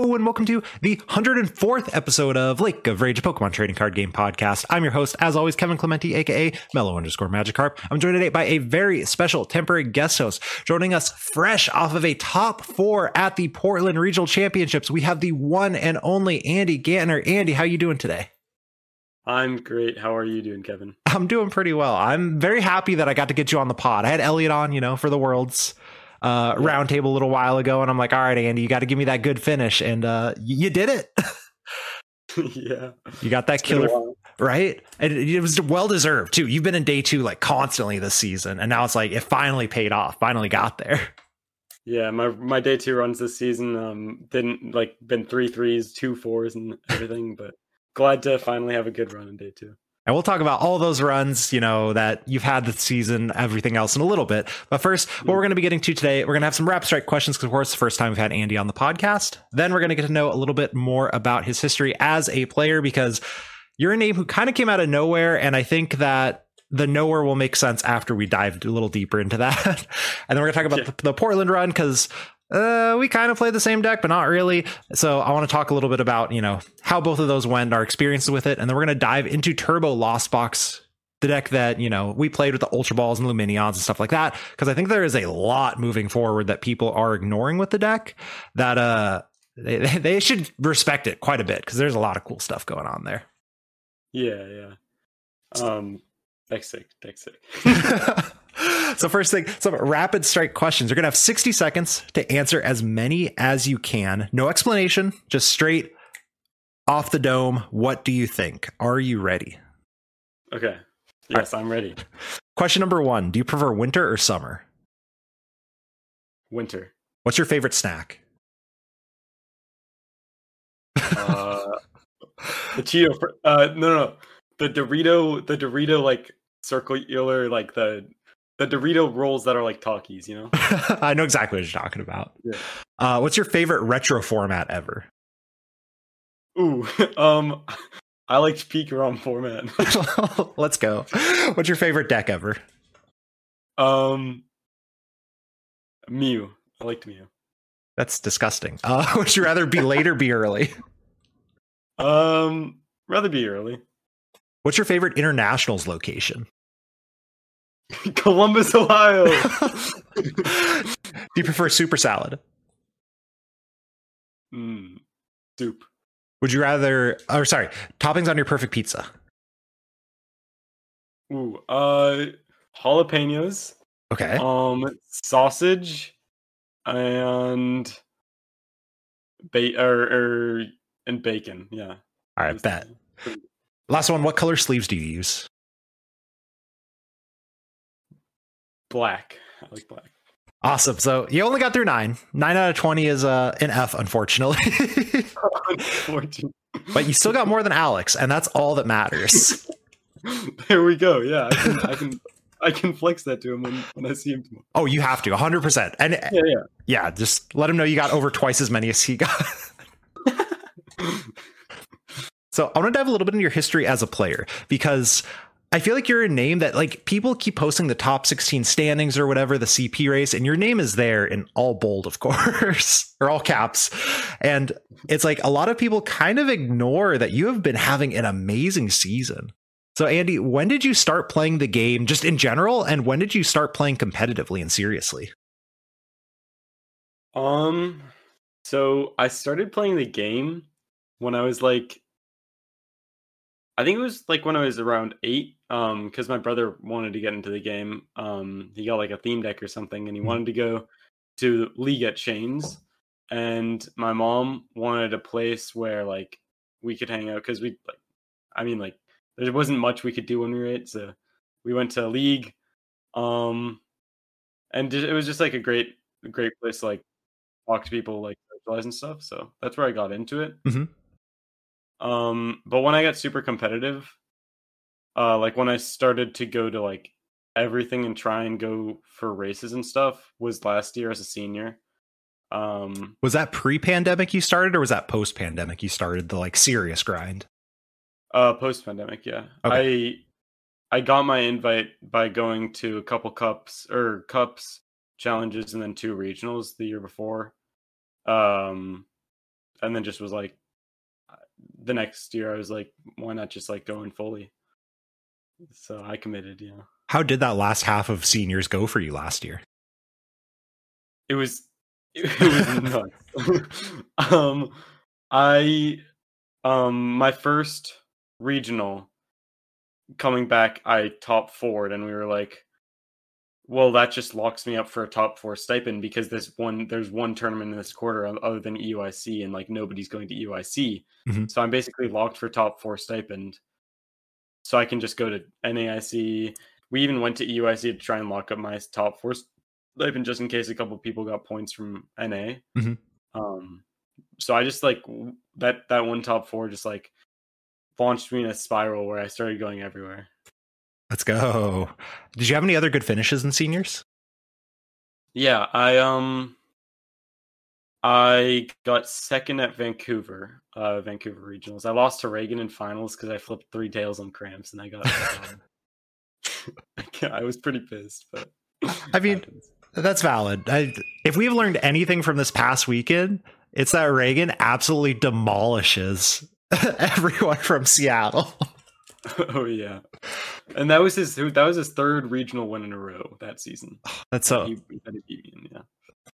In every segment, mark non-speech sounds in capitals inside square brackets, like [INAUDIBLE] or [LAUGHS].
Hello and welcome to the 104th episode of Lake of Rage, Pokemon trading card game podcast. I'm your host, as always, Kevin Clementi, aka Mellow underscore Magikarp. I'm joined today by a very special temporary guest host, joining us fresh off of a top four at the Portland Regional Championships. We have the one and only Andy Gantner. Andy, how you doing today? I'm great. How are you doing, Kevin? I'm doing pretty well. I'm very happy that I got to get you on the pod. I had Elliot on, you know, for the Worlds uh, yeah. roundtable a little while ago, and I'm like, all right, Andy, you got to give me that good finish, and uh, you did it. [LAUGHS] [LAUGHS] yeah, you got that it's killer, right? And it was well deserved too. You've been in day two like constantly this season, and now it's like it finally paid off. Finally got there. [LAUGHS] Yeah, my my day two runs this season um didn't like been three threes, two fours, and everything, but glad to finally have a good run in day two. And we'll talk about all those runs, you know, that you've had this season, everything else in a little bit. But first, what we're going to be getting to today, we're going to have some rapid strike questions because, of course, the first time we've had Andy on the podcast. Then we're going to get to know a little bit more about his history as a player because you're a name who kind of came out of nowhere. And I think that the nowhere will make sense after we dive a little deeper into that. [LAUGHS] and then we're going to talk about yeah. the, the Portland run because uh, we kind of play the same deck, but not really. So I want to talk a little bit about, you know, how both of those went, our experiences with it, and then we're going to dive into Turbo Lost Box, the deck that, you know, we played with the Ultra Balls and Lumineons and stuff like that, because I think there is a lot moving forward that people are ignoring with the deck that uh they, they should respect it quite a bit because there's a lot of cool stuff going on there. Yeah, yeah. Um, deck sick, deck sick. So first thing, some rapid strike questions. You're gonna have 60 seconds to answer as many as you can. No explanation, just straight off the dome. What do you think? Are you ready? Okay. Yes, right. I'm ready. Question number one: Do you prefer winter or summer? Winter. What's your favorite snack? Uh, the Cheeto. Uh, no, no, the Dorito. The Dorito like circle circular, like the the Dorito rolls that are like Takis, you know? [LAUGHS] I know exactly what you're talking about. Yeah. Uh, what's your favorite retro format ever? Ooh, [LAUGHS] um, I liked Pikarom format. [LAUGHS] Let's go. What's your favorite deck ever? Um, Mew. I liked Mew. That's disgusting. Uh, would you rather be late or be early? Um, rather be early. What's your favorite internationals location? [LAUGHS] Columbus, Ohio. [LAUGHS] Do you prefer soup or salad? Mm, soup. Would you rather? Or sorry, toppings on your perfect pizza. Ooh, uh, jalapenos. Okay. Um, sausage, and ba- or, or and bacon. Yeah. All right, bet. Last one. What color sleeves do you use? Black. I like black. Awesome. So you only got through nine. Nine out of 20 is uh, an F, unfortunately. [LAUGHS] but you still got more than Alex, and that's all that matters. [LAUGHS] there we go. Yeah, I can, I can, I can flex that to him when, when I see him tomorrow. Oh, you have to, 100%. And yeah, yeah. Yeah, just let him know you got over twice as many as he got. [LAUGHS] so I want to dive a little bit into your history as a player because I feel like you're a name that like people keep posting the top 16 standings or whatever, the CP race, and your name is there in all bold, of [LAUGHS] course, or all caps. And it's like a lot of people kind of ignore that you have been having an amazing season. So, Andy, when did you start playing the game just in general? And when did you start playing competitively and seriously? Um, so I started playing the game when I was like I think it was like when I was around eight, um, because my brother wanted to get into the game. Um, he got like a theme deck or something, and he mm-hmm. wanted to go to League at chains and my mom wanted a place where like we could hang out because we like, I mean, like there wasn't much we could do when we were eight, so we went to League, um, and it was just like a great, great place to like talk to people, like socialize and stuff. So that's where I got into it. Mm-hmm. Um, but when I got super competitive, uh, like when I started to go to like everything and try and go for races and stuff was last year as a senior. Um, was that pre-pandemic you started, or was that post-pandemic you started the like serious grind? Uh, post-pandemic, yeah. Okay. I I got my invite by going to a couple cups or cups challenges and then two regionals the year before. Um, and then just was like, uh, the next year I was like, why not just like going fully? So I committed. Yeah. How did that last half of seniors go for you last year? It was [LAUGHS] it was nuts. [LAUGHS] um, I um my first regional coming back, I top forward, and we were like, well, that just locks me up for a top four stipend because there's one there's one tournament in this quarter other than EUIC, and like nobody's going to EUIC, Mhm. so I'm basically locked for top four stipend. So I can just go to NAIC. We even went to EUIC to try and lock up my top four stipend just in case a couple people got points from NA. Mhm. Um, so I just like that that one top four just like launched me in a spiral where I started going everywhere. Let's go. Did you have any other good finishes in seniors? Yeah, I um I got second at Vancouver, uh Vancouver regionals. I lost to Reagan in finals because I flipped three tails on cramps and I got um, [LAUGHS] [LAUGHS] I was pretty pissed, but I mean, happens. That's valid. I, if we've learned anything from this past weekend, it's that Reagan absolutely demolishes [LAUGHS] everyone from Seattle. oh yeah. And that was his that was his third regional win in a row that season. [SIGHS] That's that so, he, that he beat me in, yeah.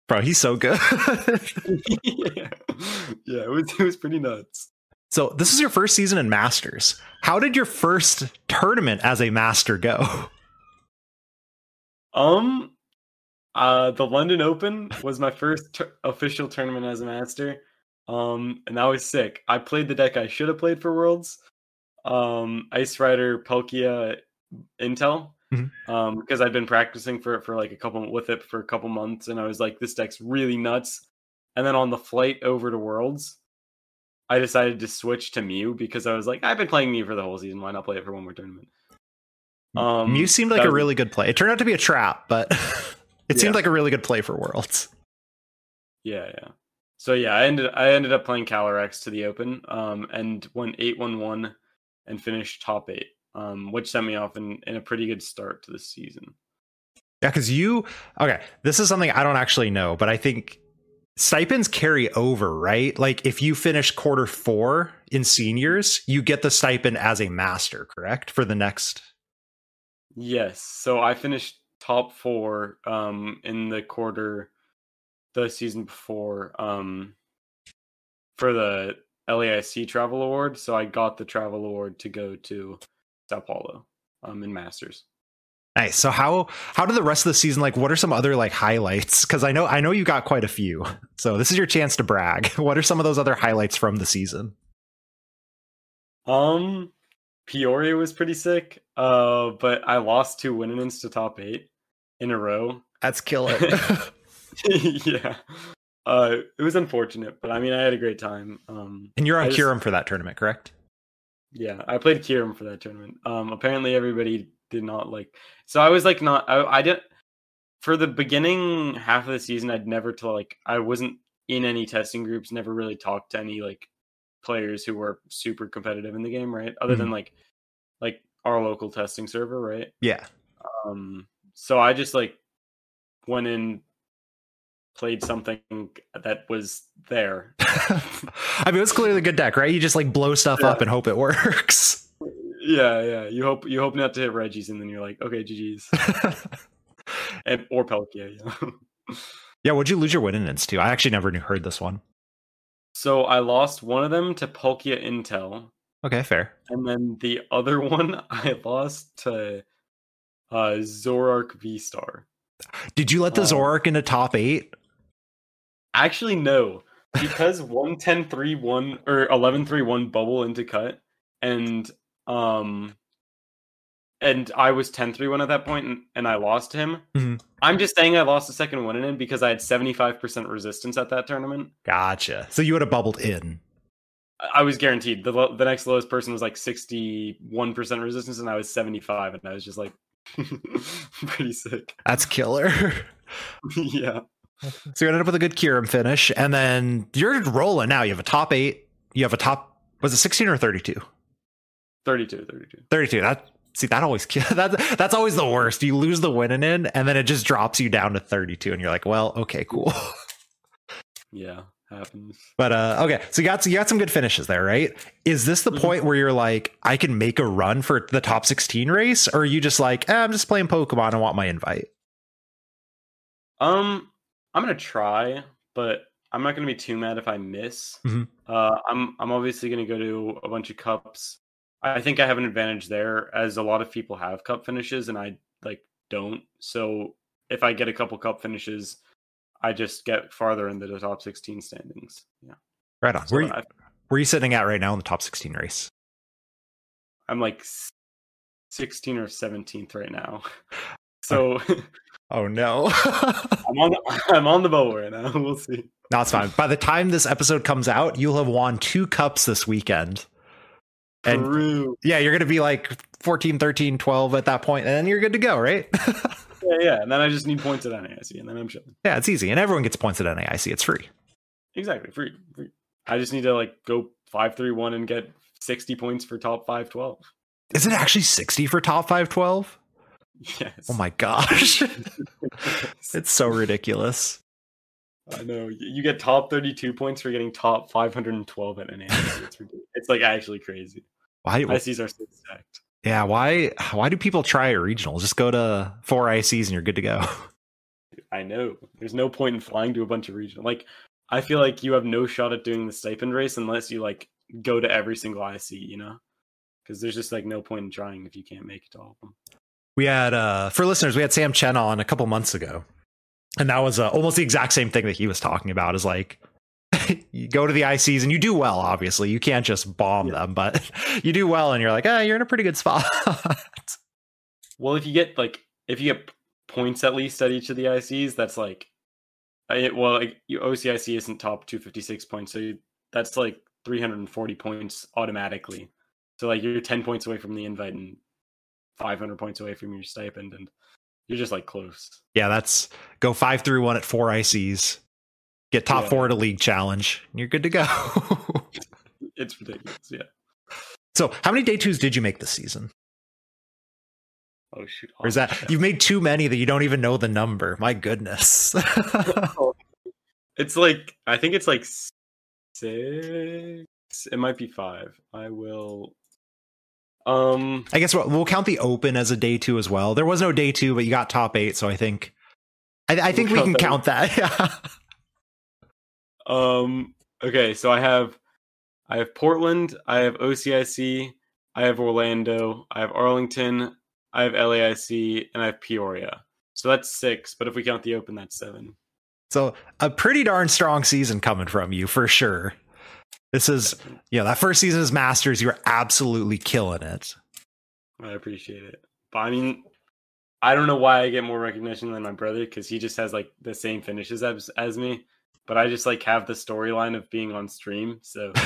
Bro. He's so good. yeah. [LAUGHS] [LAUGHS] yeah, it was it was pretty nuts. so this is your first season in Masters. How did your first tournament as a Master go? [LAUGHS] Um, uh, the London Open was my first official tournament as a master. Um, and that was sick. I played the deck I should have played for Worlds. Um, Ice Rider, Palkia, Intel. Mhm. Um, because I'd been practicing for it for like a couple with it for a couple months, and I was like, this deck's really nuts. And then on the flight over to Worlds, I decided to switch to Mew because I was like, I've been playing Mew for the whole season. Why not play it for one more tournament? Um, Mew seemed like a was- really good play. It turned out to be a trap, but [LAUGHS] it seemed Yeah. like a really good play for Worlds. Yeah, yeah. So yeah, I ended I ended up playing Calyrex to the Open, um, and won eight one one, and finished top eight, um, which sent me off in, in a pretty good start to the season. Yeah, because you okay. This is something I don't actually know, but I think stipends carry over, right? Like if you finish quarter four in seniors, you get the stipend as a master, correct? For the next. Yes, so I finished top four um, in the quarter, the season before, um, for the LAIC Travel Award. So I got the Travel Award to go to Sao Paulo, um, in Masters. Nice. So how how did the rest of the season like? What are some other like highlights? Because I know I know you got quite a few. [LAUGHS] So this is your chance to brag. [LAUGHS] What are some of those other highlights from the season? Um, Peoria was pretty sick. Uh, but I lost two Winnings to top eight in a row. That's killer. [LAUGHS] yeah. Uh, it was unfortunate, but I mean, I had a great time. Um, and you're on I just- Kyurem for that tournament, correct? Yeah, I played Kyurem for that tournament. Um, apparently everybody did not like. So I was like, not. I, I didn't. For the beginning half of the season, I'd never to like. I wasn't in any testing groups. Never really talked to any like players who were super competitive in the game, right? Other than like, like our local testing server, right? Yeah. Um, so I just like went in, played something that was there. [LAUGHS] I mean, it's clearly a good deck, right? You just like blow stuff Yeah. up and hope it works. yeah, yeah. You hope you hope not to hit Reggie's, and then you're like, okay, GG's, [LAUGHS] and or Palkia. Yeah. yeah, would you lose your Winnins to? I actually never knew, heard this one. so I lost one of them to Palkia Intel, Okay, fair. and then the other [LAUGHS] one I lost to uh Zoroark V Star. Did you let the Um, Zoroark into top eight? Actually, no, [LAUGHS] because one ten three one or eleven three one bubble into cut, and um, and I was 10-3-1 at that point, and, and I lost him. Mhm. I'm just saying I lost the second one in it because I had seventy five percent resistance at that tournament. Gotcha. So you would have bubbled in. I- was guaranteed. the lo- The next lowest person was like sixty one percent resistance, and I was seventy five, and I was just like [LAUGHS] pretty sick. That's killer. [LAUGHS] yeah. So you ended up with a good Kyurem finish, and then you're rolling now. You have a top eight. You have a top. Was it 16 or 32? 32, 32. 32. That see that always [LAUGHS] that that's always the worst. You lose the winning in, and then it just drops you down to 32, and you're like, well, okay, cool. [LAUGHS] Yeah. happens. But uh okay, so you got you got some good finishes there, right? Is this the Mhm. point where you're like, I can make a run for the top 16 race, or are you just like, eh, I'm just playing Pokemon and want my invite? Um, I'm gonna try, but I'm not gonna be too mad if I miss. Mhm. Uh, I'm I'm obviously gonna go to a bunch of cups. I think I have an advantage there, as a lot of people have cup finishes, and I like don't. So if I get a couple cup finishes, I just get farther into the top 16 standings. Yeah, Right on. so Where you, where you sitting at right now in the top 16 race? I'm like 16 or 17th right now. [LAUGHS] So [LAUGHS] Oh no. [LAUGHS] I'm on the, [LAUGHS] I'm on the bubble right now. [LAUGHS] We'll see. no, it's fine. By the time this episode comes out, you'll have won two cups this weekend. And True. yeah, you're going to be like 14, 13, 12 at that point, and then you're good to go, right? Yeah, yeah. And then I just need points at NAIC, and then I'm chilling. yeah, it's easy. And everyone gets points at NAIC. It's free. Exactly, free, free. I just need to like go five three one and get sixty points for top five twelve. Is it actually 60 for top 512? Yes. Oh my gosh. [LAUGHS] it's so ridiculous. I know. You get top thirty two points for getting top five hundred and twelve at NAIC. It's. [LAUGHS] It's like actually crazy. Why? ICs are so stacked. Yeah, why? Why do people try a regional? Just go to four ICs and you're good to go. I know. There's no point in flying to a bunch of regional. Like, I feel like you have no shot at doing the stipend race unless you like go to every single IC. You know, because there's just like no point in trying if you can't make it to all of them. We had uh for listeners, we had Sam Chen on a couple months ago, and that was uh, almost the exact same thing that he was talking about. Is like [LAUGHS] you go to the ICs and you do well. Obviously, you can't just bomb Yeah. them, but [LAUGHS] you do well, and you're like, ah, you're in a pretty good spot. [LAUGHS] Well, if you get like if you get points at least at each of the ICs, that's like, I, well, like, your OCIC isn't top 256 points, so you, that's like 340 points automatically. So like you're 10 points away from the invite and 500 points away from your stipend, and you're just like close. yeah, that's go five through one at four ICs, get top Yeah. four to league challenge, and you're good to go. [LAUGHS] It's ridiculous. Yeah. so, how many day twos did you make this season? Oh shoot. Or is that oh, you've made too many that you don't even know the number? My goodness. Oh. It's like I think it's like six. It might be five. I will. Um. I guess we'll, we'll count the open as a day two as well. There was no day two, but you got top eight, so I think I, I think we count can that. [LAUGHS] count that. [LAUGHS] Um. Okay. So I have, I have Portland. I have OCIC. I have Orlando. I have Arlington. I have LAIC, and I have Peoria. So that's six. But if we count the open, that's seven. So a pretty darn strong season coming from you for sure. This is yeah, that first season is Masters. You were absolutely killing it. I appreciate it. But I mean, I don't know why I get more recognition than my brother because he just has like the same finishes as as me. But I just like have the storyline of being on stream. So [LAUGHS]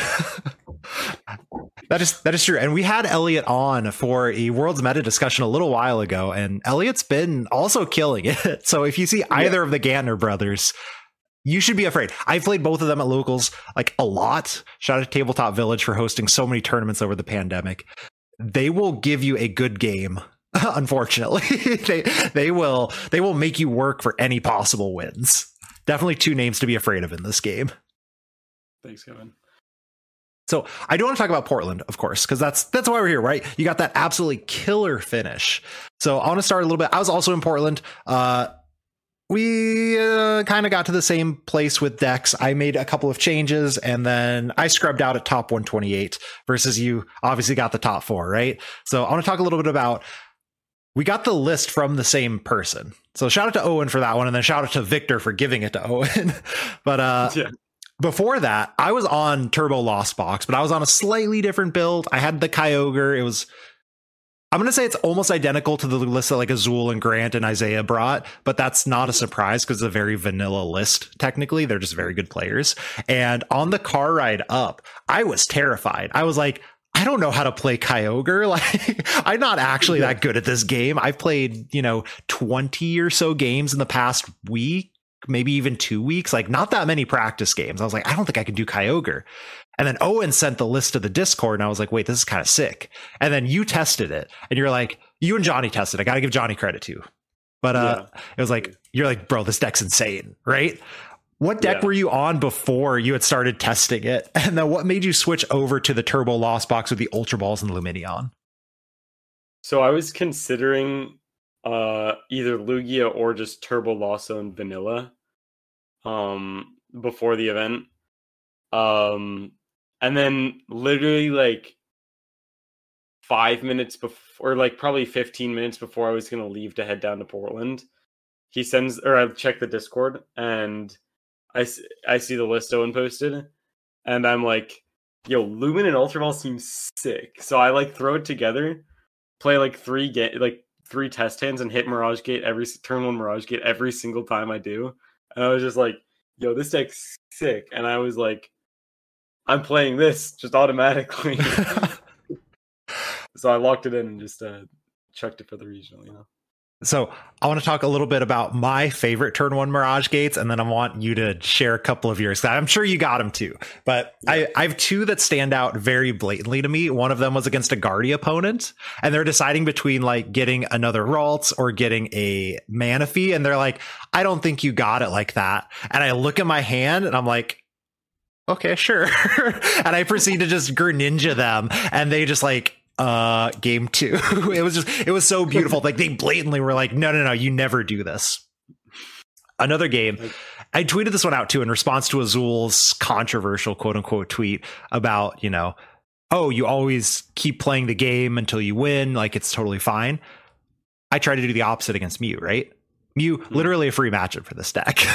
that is that is true. And we had Elliot on for a world's meta discussion a little while ago, and Elliot's been also killing it. [LAUGHS] So if you see either of the Gantner brothers, you should be afraid. I've played both of them at locals like a lot. Shout out to Tabletop Village for hosting so many tournaments over the pandemic. They will give you a good game. [LAUGHS] Unfortunately, [LAUGHS] they they will they will make you work for any possible wins. Definitely two names to be afraid of in this game. thanks, Kevin. So I do want to talk about Portland, of course, because that's that's why we're here, right? You got that absolutely killer finish. So I want to start a little bit. I was also in Portland. Uh, we uh, kind of got to the same place with decks. I made a couple of changes, and then I scrubbed out at top 128 versus you. Obviously, got the top four, right? So I want to talk a little bit about. We got the list from the same person. So shout out to Owen for that one, and then shout out to Victor for giving it to [LAUGHS] Owen. but uh, yeah. before that, I was on Turbo Lost Box, but I was on a slightly different build. I had the Kyogre. It was, I'm going to say it's almost identical to the list that like Azul and Grant and Isaiah brought, but that's not a surprise because it's a very vanilla list. Technically, they're just very good players. And on the car ride up, I was terrified. I was like, I don't know how to play Kyogre. [LAUGHS] Like, I'm not actually that good at this game. I've played, you know, 20 or so games in the past week maybe even two weeks, like not that many practice games. I was like, I don't think I can do Kyogre. And then Owen sent the list to the Discord, and I was like, wait, this is kind of sick. And then you tested it, and you're like, you and Johnny tested. I got to give Johnny credit too. But uh, it was like, you're like, bro, this deck's insane, right? What deck Yeah. were you on before you had started testing it? [LAUGHS] And then what made you switch over to the Turbo Lost Box with the Ultra Balls and Lumineon? So I was considering uh either Lugia or just Turbo Lasso and Vanilla um before the event. Um and then literally like 5 minutes before or like probably 15 minutes before I was going to leave to head down to Portland, he sends or I check the Discord and I, I see the list Owen posted and I'm like yo, Lumen and Ultra Ball seems sick. So I like throw it together play like three get like three test hands and hit Mirage Gate every turn one Mirage Gate every single time I do. And I was just like, yo, this deck's sick. And I was like, I'm playing this just automatically. [LAUGHS] so I locked it in and just uh chucked it for the regional, you know. So I want to talk a little bit about my favorite turn one Mirage gates, and then I want you to share a couple of yours. I'm sure you got them too, but I, I have two that stand out very blatantly to me. One of them was against a Guardi opponent, and they're deciding between like getting another Ralts or getting a Manaphy, and they're like, I don't think you got it like that. And I look at my hand and I'm like, okay, sure. [LAUGHS] and I proceed to just Greninja them, and they just like uh game two. [LAUGHS] It was just it was so beautiful. Like they blatantly were like no no no you never do this. Another game i tweeted this one out too in response to azul's controversial quote unquote tweet about you know oh you always keep playing the game until you win like it's totally fine. I try to do the opposite against mew right? Mew literally a free matchup for this deck. [LAUGHS]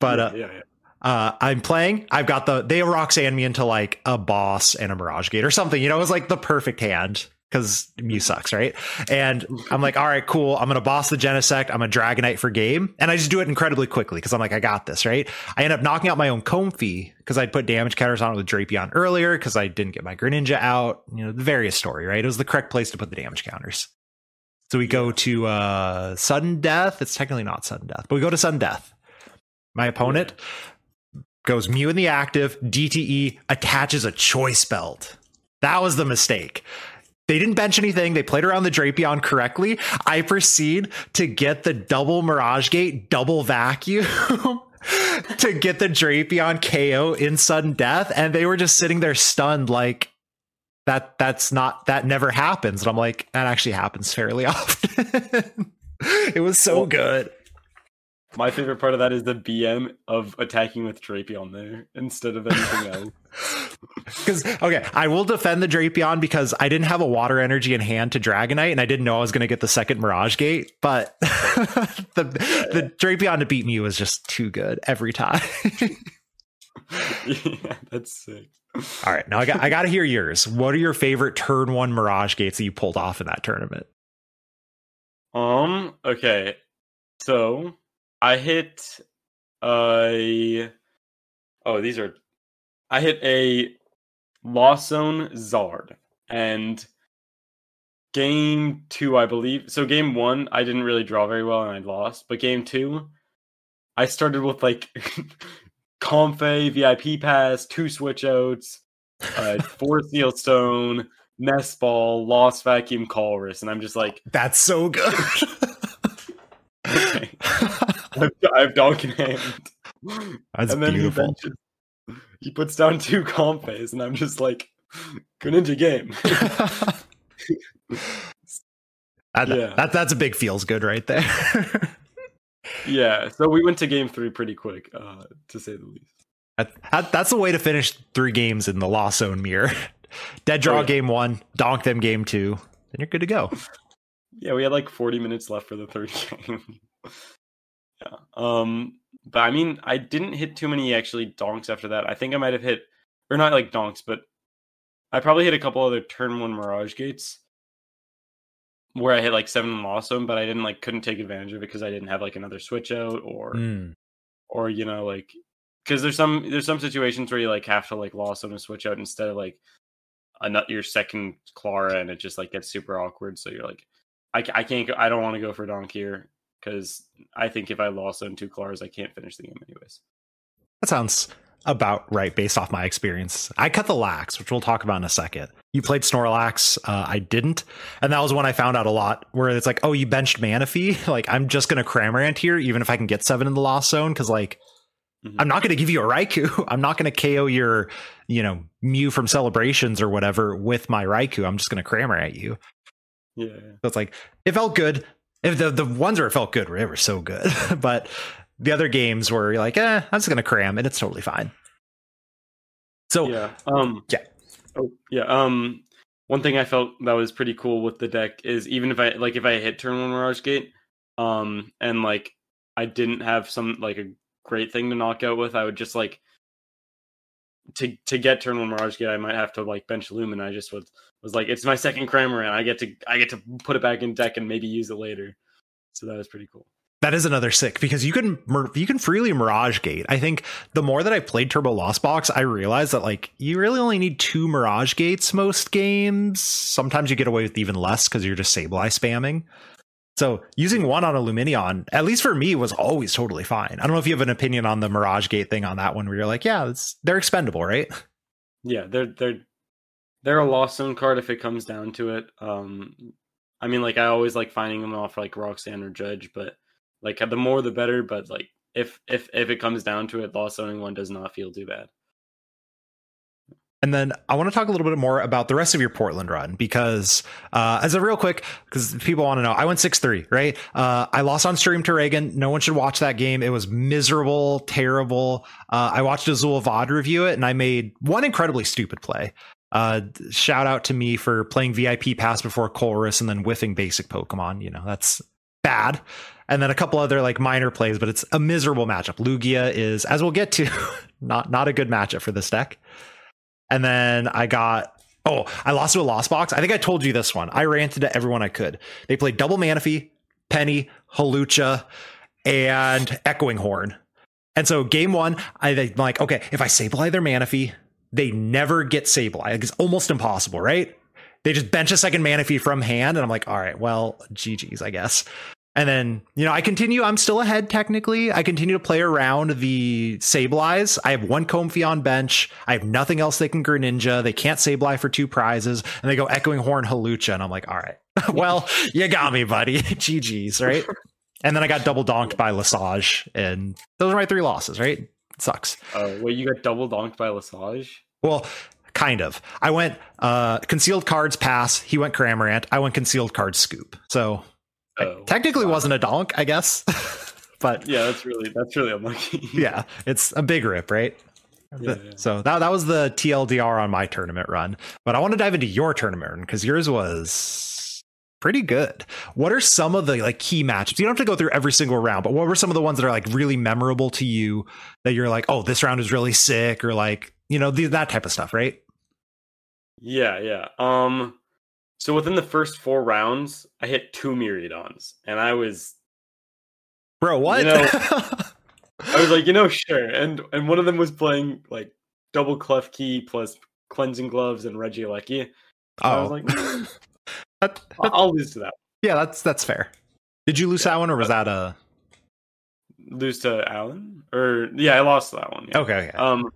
But uh yeah, yeah. Uh, I'm playing. I've got the they Roxanne me into like a boss and a Mirage Gate or something. You know, it was like the perfect hand because Mew sucks, right? And I'm like, all right, cool. I'm gonna boss the Genesect. I'm a Dragonite for game, and I just do it incredibly quickly because I'm like, I got this, right? I end up knocking out my own Comfey because I'd put damage counters on it with Drapion earlier because I didn't get my Greninja out. You know, the various story, right? It was the correct place to put the damage counters. So we go to uh sudden death. It's technically not sudden death, but we go to sudden death. My opponent goes Mew in the active, DTE attaches a choice belt. That was the mistake. They didn't bench anything. They played around the Drapion correctly. I proceed to get the double Mirage Gate, double vacuum [LAUGHS] to get the Drapion KO in sudden death. And they were just sitting there stunned, like, that that's not that never happens. And I'm like, that actually happens fairly [LAUGHS] often. it was so Well, good. My favorite part of that is the BM of attacking with Drapion there instead of anything else. [LAUGHS] Because okay, I will defend the Drapion because I didn't have a water energy in hand to Dragonite, and I didn't know I was going to get the second Mirage Gate. But [LAUGHS] the the Drapion to beat me was just too good every time. [LAUGHS] yeah, that's sick. All right, now I got I got to hear yours. What are your favorite turn one Mirage Gates that you pulled off in that tournament? Um. Okay. So I hit a. Oh, these are. I hit a Lost Zone Zard and game two, I believe. So game one, I didn't really draw very well and I lost. But game two, I started with like [LAUGHS] Comfey, VIP pass, two switch outs, uh, [LAUGHS] four seal stone, nest ball, lost vacuum colress, and I'm just like, That's so good. [LAUGHS] [LAUGHS] I've, I've dog in hand. That's and then beautiful. He, benches, he puts down two Comfeys, and I'm just like, Greninja game. [LAUGHS] That- Yeah. that, that's a big feels good right there. [LAUGHS] yeah, so we went to game three pretty quick, uh, to say the least. That, that- that's the way to finish three games in the Lost Zone mirror. Dead draw Oh, yeah. game one, donk them game two, then you're good to go. Yeah, we had like 40 minutes left for the third game. Yeah. Um, but I mean, I didn't hit too many actually donks after that. I think I might have hit, or not like donks, but I probably hit a couple other turn one Mirage gates where I hit like seven and lost them, but I didn't like couldn't take advantage of it because I didn't have like another switch out or Mm. or you know like because there's some there's some situations where you like have to like lost them and switch out instead of like a nut your second Clara and it just like gets super awkward. So you're like, I, I can't go, I don't want to go for donk here because I think if I lost on two Claras, I can't finish the game anyways. That sounds about right based off my experience. I cut the lax, which we'll talk about in a second. You played Snorlax, uh, I didn't, and that was when I found out a lot. Where it's like, oh, you benched Manaphy. [LAUGHS] Like, I'm just gonna Cramorant here, even if I can get seven in the Lost Zone, because like, mm-hmm. I'm not gonna give you a Raikou. [LAUGHS] I'm not gonna KO your, you know, Mew from Celebrations or whatever with my Raikou. I'm just gonna Cramorant you. Yeah. So it's like it felt good. If the the ones where it felt good were, were so good, [LAUGHS] but the other games were like, eh, I'm just gonna cram, and it's totally fine. So yeah, um, yeah, oh, yeah. Um, one thing I felt that was pretty cool with the deck is even if I like if I hit turn one Mirage Gate, um, and like I didn't have some like a great thing to knock out with, I would just like to to get turn one Mirage Gate, I might have to like bench Lumen. I just was was like, it's my second Cramorant. I get to I get to put it back in deck and maybe use it later. So that was pretty cool. That is another sick because you can you can freely Mirage Gate. I think the more that I played Turbo Lost Box, I realized that like you really only need two Mirage Gates most games. Sometimes you get away with even less because you're just Sableye spamming. So using one on a Lumineon, at least for me, was always totally fine. I don't know if you have an opinion on the Mirage Gate thing on that one, where you're like, yeah, they're expendable, right? Yeah, they're they're they're a lost zone card if it comes down to it. Um, I mean, like I always like finding them off like Roxanne or Judge, but like the more the better, but like if if if it comes down to it, lost owning one does not feel too bad. And then I want to talk a little bit more about the rest of your Portland run because, uh, as a real quick, because people want to know, I went 6 3, right? Uh, I lost on stream to Reagan. No one should watch that game. It was miserable, terrible. Uh, I watched Azul Vod review it and I made one incredibly stupid play. Uh, shout out to me for playing VIP pass before Colress and then whiffing basic Pokemon. You know, that's bad and then a couple other like minor plays, but it's a miserable matchup. Lugia is, as we'll get to, [LAUGHS] not not a good matchup for this deck. And then I got oh, I lost to a lost box. I think I told you this one. I ranted to everyone I could. They played double Manaphy, Penny, Hawlucha, and Echoing Horn. And so game one, I, am like, okay, if I Sableye their Manaphy, they never get Sableye. It's almost impossible, right? They just bench a second Manaphy from hand, and I'm like, all right, well, GG's, I guess. And then, you know, I continue. I'm still ahead technically. I continue to play around the Sableyes. I have one Comfey on bench. I have nothing else they can Greninja. They can't Sableye for two prizes. And they go Echoing Horn Hawlucha. And I'm like, all right, [LAUGHS] well, you got me, buddy. [LAUGHS] GG's, right? [LAUGHS] And then I got double donked by Lesage. And those are my three losses, right? It sucks. Uh, wait, you got double donked by Lesage? Well, kind of. I went uh, concealed cards pass. He went Cramorant. I went concealed cards scoop. So Oh, technically wow. wasn't a donk, I guess. [LAUGHS] but yeah, that's really that's really unlucky. [LAUGHS] yeah, it's a big rip, right? Yeah, yeah. So that that was the TLDR on my tournament run. But I want to dive into your tournament run because yours was pretty good. What are some of the like key matchups? You don't have to go through every single round, but what were some of the ones that are like really memorable to you that you're like, oh, this round is really sick, or like you know the, that type of stuff, right? Yeah, yeah. Um, so within the first four rounds, I hit two Miraidons, and I was, bro, what? You know, I was like, [LAUGHS] you know, sure. And and one of them was playing like double Klefki plus cleansing gloves and Regieleki. Oh, I was like, mm, [LAUGHS] that, that, I'll lose to that. Yeah, that's that's fair. Did you lose yeah, that one, or was that a lose to Alan? Or yeah, I lost that one. Yeah. Okay, okay. Um,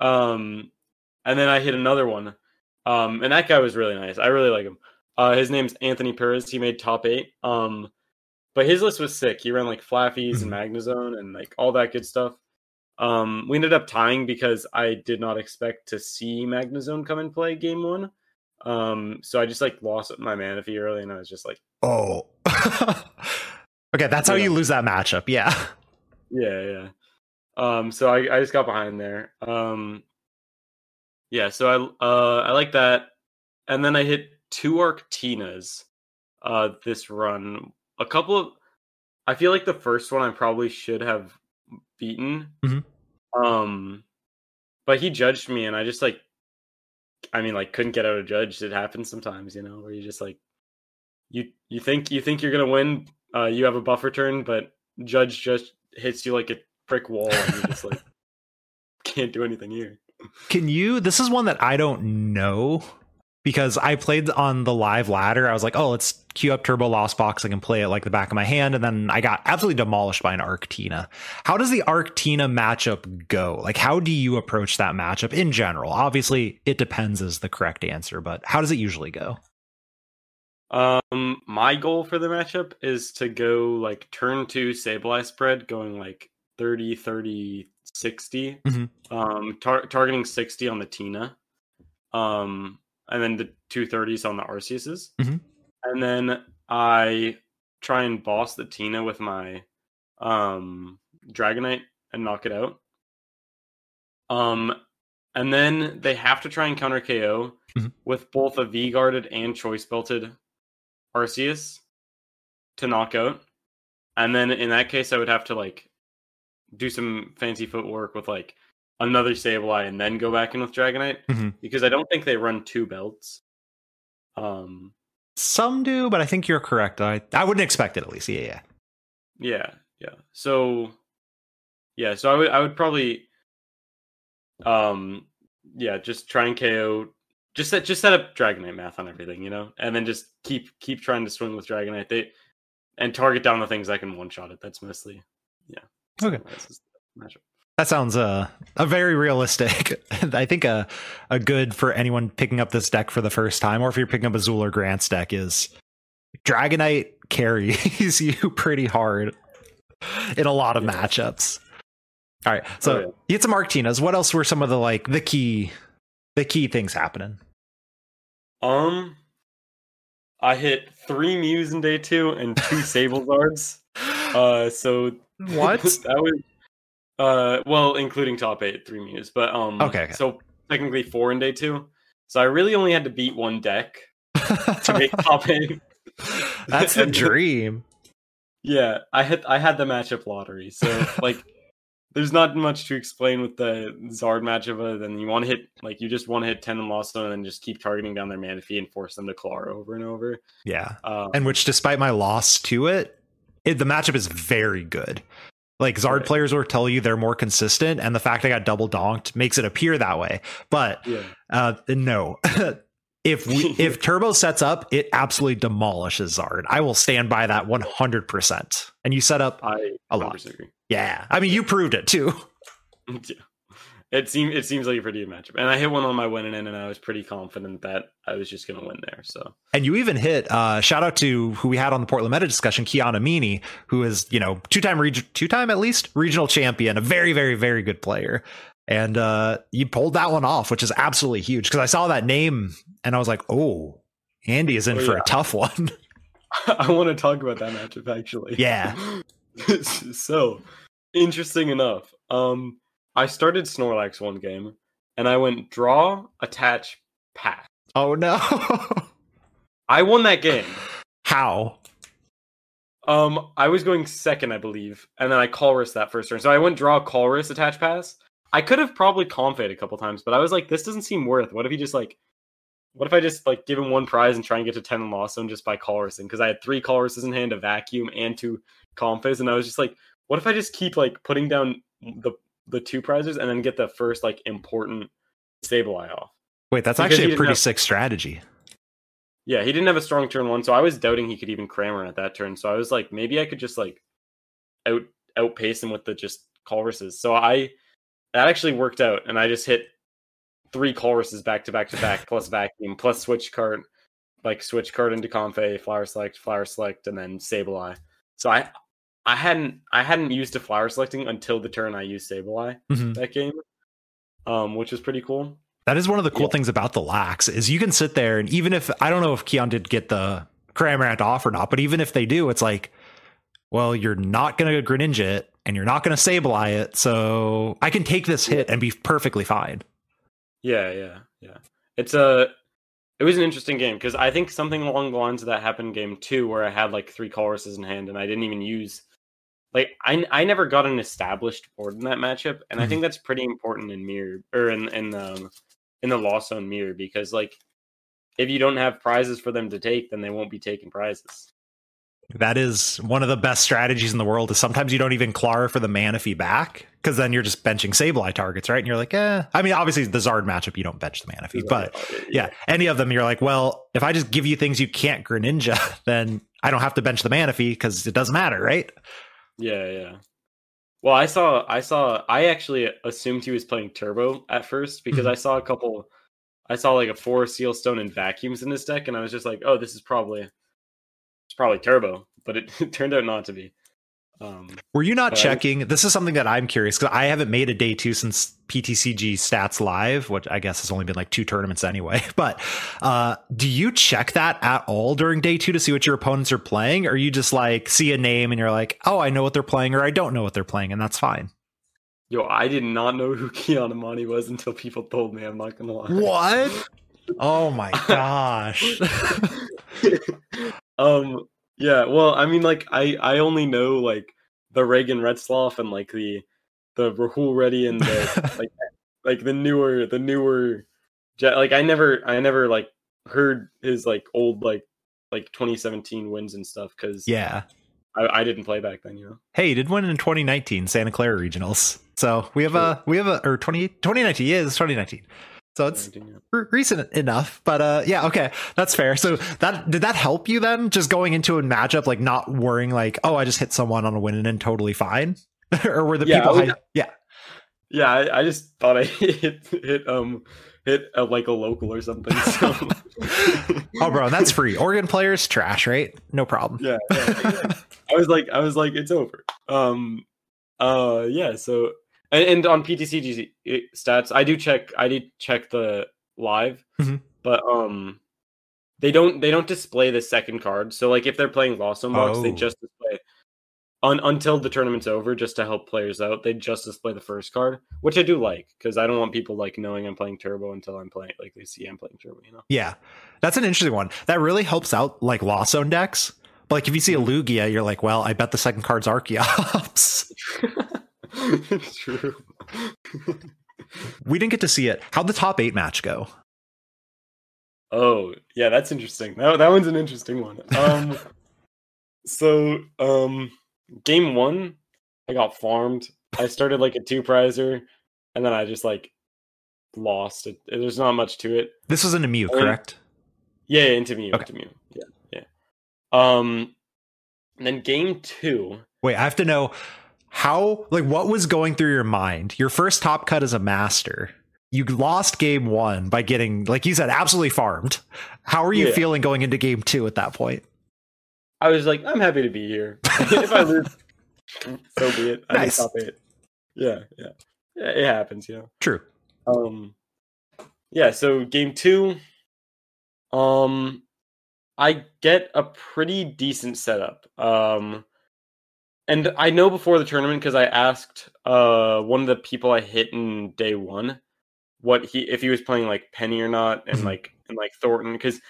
um, and then I hit another one um, and that guy was really nice. I really like him. Uh, his name's Anthony Perez. He made top eight. Um, but his list was sick. He ran like Flaaffys mm-hmm. and Magnezone and like all that good stuff. Um, we ended up tying because I did not expect to see Magnezone come and play game one. Um, so I just like lost my Manaphy early, and I was just like, oh, [LAUGHS] okay, that's how you lose that matchup. Yeah, [LAUGHS] yeah, yeah. Um, so I, I just got behind there. Um, yeah, so I uh I like that. And then I hit two Arctinas uh this run. A couple of I feel like the first one I probably should have beaten. Mm-hmm. Um but he judged me and I just like I mean like couldn't get out of judge. It happens sometimes, you know, where you just like you you think you think you're gonna win, uh you have a buffer turn, but judge just hits you like a brick wall and you just like [LAUGHS] can't do anything here. Can you? This is one that I don't know because I played on the live ladder. I was like, oh, let's queue up Turbo Lost Box. I can play it like the back of my hand. And then I got absolutely demolished by an Arctina. How does the Arctina matchup go? Like, how do you approach that matchup in general? Obviously, it depends, is the correct answer, but how does it usually go? Um, my goal for the matchup is to go like turn two Sableye spread, going like 30, 30, 60. Mhm. Um, tar- targeting 60 on the Tina. Um, and then the 230s on the Arceuses. Mhm. And then I try and boss the Tina with my um Dragonite and knock it out. Um, and then they have to try and counter KO Mhm. with both a V guarded and choice belted Arceus to knock out. And then in that case, I would have to like do some fancy footwork with like another Sableye and then go back in with Dragonite Mhm. because I don't think they run two belts. Um, Some do, but I think you're correct. I, I wouldn't expect it at least. Yeah, yeah. yeah, yeah. So, yeah, so I would I would probably, um, yeah, just try and KO. Just set just set up Dragonite math on everything, you know, and then just keep keep trying to swing with Dragonite. They and target down the things I can one shot it. That's mostly, yeah. Okay. That's just the matchup. That sounds uh, a very realistic. [LAUGHS] I think a a good for anyone picking up this deck for the first time, or if you're picking up Azul or Grants deck, is Dragonite carries [LAUGHS] you pretty hard in a lot of Yeah. matchups. All right, so Oh, yeah. you get some Arctinas. What else were some of the like the key the key things happening? Um, I hit three Mews in day two and two [LAUGHS] Sable Sablezards. Uh, so what? [LAUGHS] that was uh well including top eight three Mews, but um Okay, so technically four in day two. So I really only had to beat one deck [LAUGHS] to make top eight. That's the [LAUGHS] And- dream. Yeah, I had I had the matchup lottery. So like there's not much to explain with the Zard matchup other than you want to hit like you just want to hit 10 and lost zone and then just keep targeting down their Manaphy and force them to claw over and over. Yeah. Um, and which despite my loss to it, it the matchup is very good. Like Zard Right. players will tell you they're more consistent, and the fact I got double donked makes it appear that way. But yeah. uh, no, [LAUGHS] if we, [LAUGHS] if Turbo sets up, it absolutely demolishes Zard. I will stand by that one hundred percent. And you set up, I A lot. 100% agree. yeah. I mean, you proved it too. [LAUGHS] yeah. It seemed it seems like a pretty good matchup, and I hit one on my winning end, and I was pretty confident that I was just gonna win there. So And you even hit uh shout out to who we had on the Portland Meta discussion, Kian Amini, who is, you know, two-time region two-time at least regional champion, a very, very, very good player. And uh you pulled that one off, which is absolutely huge. Because I saw that name and I was like, oh, Andy is in Oh, for yeah. a tough one. [LAUGHS] [LAUGHS] I want to talk about that matchup actually. Yeah. [LAUGHS] so interesting enough, um, I started Snorlax one game, and I went draw, attach, pass. oh no. [LAUGHS] I won that game. How? Um, I was going second, I believe, and then I Colress that first turn. So I went draw, Colress, attach, pass. I could have probably confed a couple times, but I was like, this doesn't seem worth. What if he just like, what if I just like give him one prize and try and get to ten and lost zone just by Colressing? Because I had three Colresses in hand, a vacuum, and two Comfeys, and I was just like, what if I just keep like putting down the the two prizes and then get the first like important Sableye off? Wait, that's Because actually a pretty have- sick strategy. Yeah, he didn't have a strong turn one, so I was doubting he could even crammer at that turn. So I was like, maybe I could just like out outpace him with the just Colresses. So I that actually worked out, and I just hit three Colresses back to back to back, plus [LAUGHS] vacuum, plus switch card, like switch card into Comfey, flower select, flower select, and then Sableye. So I I hadn't I hadn't used a flower selecting until the turn I used Sableye Mhm. that game, um, which was pretty cool. That is one of the cool Yeah. things about the lax is you can sit there and even if I don't know if Kian did get the Cramorant off or not, but even if they do, it's like, well, you're not going to Greninja it and you're not going to Sableye it, so I can take this hit and be perfectly fine. Yeah, yeah, yeah. It's a it was an interesting game because I think something along the lines of that happened in game two where I had like three Colresses in hand and I didn't even use like I I never got an established board in that matchup and I Mhm. think that's pretty important in mirror or in in um in the lost zone mirror because like if you don't have prizes for them to take then they won't be taking prizes. That is one of the best strategies in the world. Is sometimes you don't even Clara for the Manaphy back because then you're just benching Sableye targets, right? And you're like, eh. I mean, obviously the Zard matchup you don't bench the Manaphy, but yeah, any of them you're like, well, if I just give you things you can't Greninja, [LAUGHS] then I don't have to bench the Manaphy because it doesn't matter, right? Yeah, yeah. Well, I saw, I saw, I actually assumed he was playing Turbo at first because Mhm. I saw a couple, I saw like a four Seal Stone and vacuums in this deck, and I was just like, oh, this is probably, it's probably Turbo, but it, [LAUGHS] turned out not to be. Um, Were you not checking? This is something that I'm curious because I haven't made a day two since PTCG Stats Live, which I guess has only been like two tournaments anyway. [LAUGHS] But uh, do you check that at all during day two to see what your opponents are playing? Or you just like see a name and you're like, oh, I know what they're playing, or I don't know what they're playing, and that's fine? yo, I did not know who [LAUGHS] Kian Amini was until people told me. I'm not gonna lie. What? [LAUGHS] Oh my gosh. um yeah well i mean like i i only know like the reagan Retzlaff and like the the rahul reddy and the [LAUGHS] like like the newer the newer like i never i never like heard his like old like like 2017 wins and stuff because yeah. I, I didn't play back then you know Hey, he did win in 2019 Santa Clara Regionals. So we have a we have a or 20 2019 yeah, it's 2019. So it's re- recent enough but uh yeah okay that's fair. So that did that help you then just going into a matchup like not worrying like oh i just hit someone on a win and then totally fine? [LAUGHS] Or were the Yeah, people I was- high- yeah. Yeah I, I just thought i [LAUGHS] hit hit um hit a, like a local or something so. [LAUGHS] Oh bro that's free. Oregon players trash right? No problem. Yeah, yeah, yeah. I was like, I was like, it's over. Um, uh, yeah. So, and, and on PTCG stats, I do check. I do check the live, Mhm. but um, they don't they don't display the second card. So, like, if they're playing Lost Zone Box, they Oh. just display un, until the tournament's over, just to help players out. They just display the first card, which I do like because I don't want people like knowing I'm playing Turbo until I'm playing like they see I'm playing Turbo. You know. yeah that's an interesting one that really helps out like lost zone decks but like if you see a lugia you're like well i bet the second card's archeops [LAUGHS] [LAUGHS] it's true. we didn't get to see it how'd the top eight match go Oh, yeah, that's interesting. That that one's an interesting one. Um [LAUGHS] so um game 1 I got farmed. I started like a two prizer and then I just like lost it. There's not much to it. this was in a mew I mean- correct Yeah, into me, Okay. into me. Yeah, yeah. Um and then game 2 Wait, I have to know how, like, what was going through your mind? Your first top cut as a master. You lost game one by getting, like you said, absolutely farmed. How are you Yeah. feeling going into game two at that point? I was like, I'm happy to be here. [LAUGHS] if I lose, so be it. I Nice. nice. top eight. Yeah, yeah. Yeah, it happens, you know. True. Um yeah, so game 2 um I get a pretty decent setup. Um and I know before the tournament because I asked uh one of the people I hit in day 1 what he if he was playing like Penny or not and Mhm. like and like Thornton cuz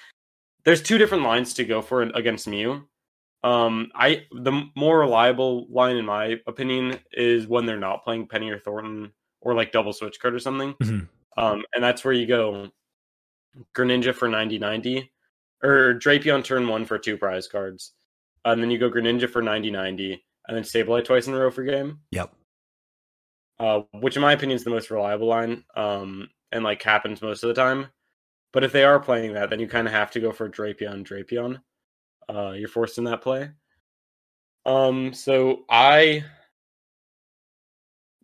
there's two different lines to go for against Mew. Um I the more reliable line in my opinion is when they're not playing Penny or Thornton or like double switch card or something. Mhm. Um, and that's where you go Greninja for 90 90 or Drapion turn one for two prize cards. And then you go Greninja for 90 90 and then Sableye twice in a row for game. Yep. Uh, which in my opinion is the most reliable line. Um, and like happens most of the time. But if they are playing that, then you kind of have to go for Drapion Drapion. Uh, you're forced in that play. Um, so I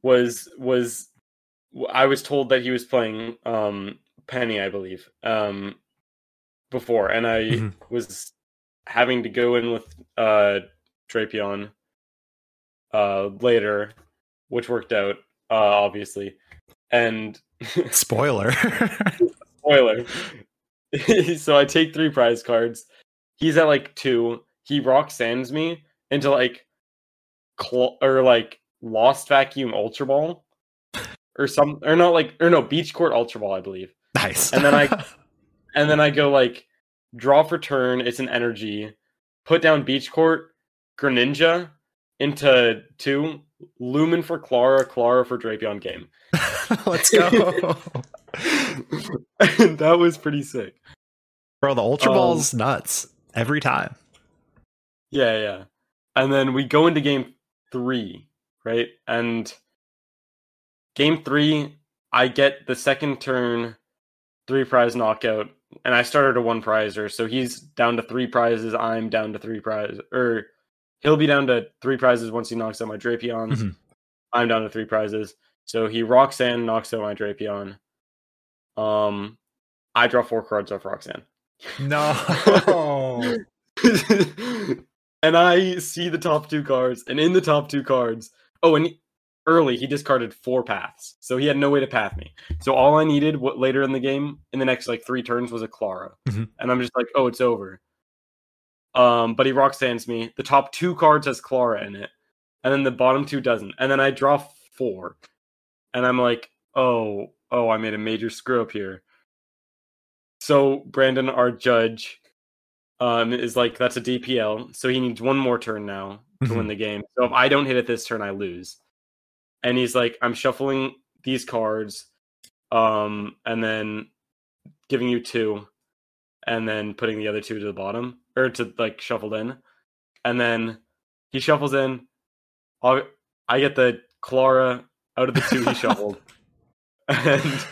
was was I was told that he was playing um Penny, I believe, um before, and I Mhm. was having to go in with uh Drapion uh later, which worked out, uh obviously. And [LAUGHS] Spoiler. [LAUGHS] spoiler. [LAUGHS] so I take three prize cards. He's at like two. He Roxannes me into like cl- or like lost vacuum ultra ball or some or not like or no beach court ultra ball I believe. nice. And then I- And then I go like draw for turn. It's an energy. Put down beach court. Greninja into two. Lumen for Klara. Klara for Drapion game. [LAUGHS] Let's go. [LAUGHS] that was pretty sick. Bro, the Ultra Um, Ball's nuts every time. Yeah, yeah. And then we go into game three, right? And game three, I get the second turn, three prize knockout, and I started a one prizer, so he's down to three prizes. I'm down to three prizes, or he'll be down to three prizes once he knocks out my Drapions. Mhm. I'm down to three prizes. So he Roxanne knocks out my Drapion. Um, I draw four cards off Roxanne. No. [LAUGHS] and I see the top two cards, and in the top two cards, oh, and he- early he discarded four paths, so he had no way to path me. So all I needed, what later in the game, in the next like three turns, was a Klara, Mhm. and I'm just like, oh, it's over. Um, but he Roxannes me. The top two cards has Klara in it, and then the bottom two doesn't. And then I draw four, and I'm like, oh, oh, I made a major screw up here. So Brandon, our judge, um, is like, that's a DPL. So he needs one more turn now to win Mhm. the game. So if I don't hit it this turn, I lose. And he's like, I'm shuffling these cards, um, and then giving you two, and then putting the other two to the bottom or to like shuffled in, and then he shuffles in. I'll, I get the Klara out of the two he [LAUGHS] shuffled, and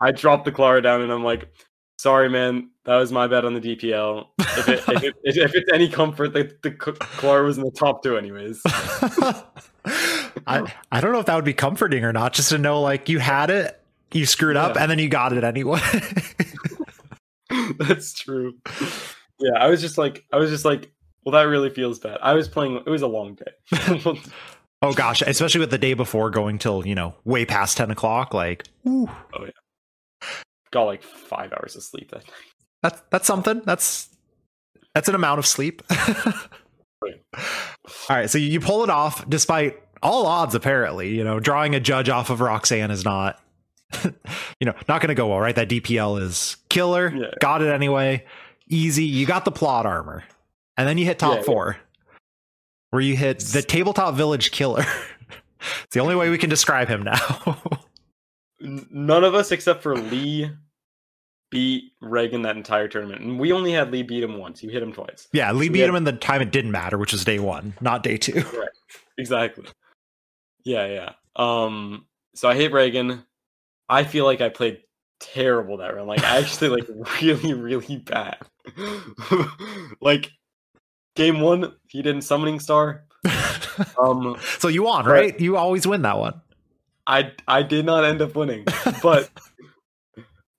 I drop the Klara down, and I'm like, "Sorry, man, that was my bet on the DPL. If, it, if, it, if it's any comfort, the, the Klara was in the top two, anyways." [LAUGHS] I, I don't know if that would be comforting or not, just to know like you had it, you screwed up, and then you got it anyway. [LAUGHS] That's true. Yeah, I was just like, I was just like, well, that really feels bad. I was playing. It was a long day. [LAUGHS] oh gosh, especially with the day before going till, you know, way past 10 o'clock. Like, ooh, oh yeah, Got like five hours of sleep that night. that's, that's something. That's, that's an amount of sleep. [LAUGHS] Oh, right. All right. So you pull it off despite all odds, apparently. You know, drawing a judge off of Roxanne is not, [LAUGHS] you know, not going to go well, right? That DPL is killer. Yeah. Got it anyway. Easy. You got the plot armor. And then you hit top Yeah, yeah. four, where you hit the tabletop village killer. [LAUGHS] it's the only way we can describe him now. [LAUGHS] None of us except for Lee beat Reagan that entire tournament, and we only had Lee beat him once. You hit him twice. yeah, Lee So beat had- him in the time it didn't matter, which is day one, not day two. [LAUGHS] Right. Exactly. Yeah, yeah. Um. So I hit Reagan. I feel like I played terrible that round. Like actually like [LAUGHS] really, really bad. [LAUGHS] like game one, he didn't summoning star. Um. [LAUGHS] so you won, right? You always win that one. I I did not end up winning, but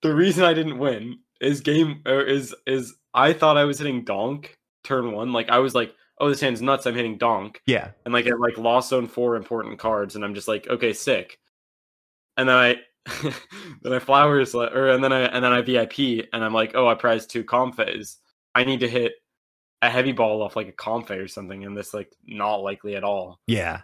the reason I didn't win is game or is is I thought I was hitting donk turn one. Like I was like, oh, this hand's nuts. I'm hitting donk, Yeah. and like it like lost zone four important cards, and I'm just like, okay, sick. And then I [LAUGHS] then I flowers or and then I and then I VIP, and I'm like, oh, I prize two Comfeys. I need to hit a heavy ball off like a Comfey or something, and this like not likely at all. Yeah.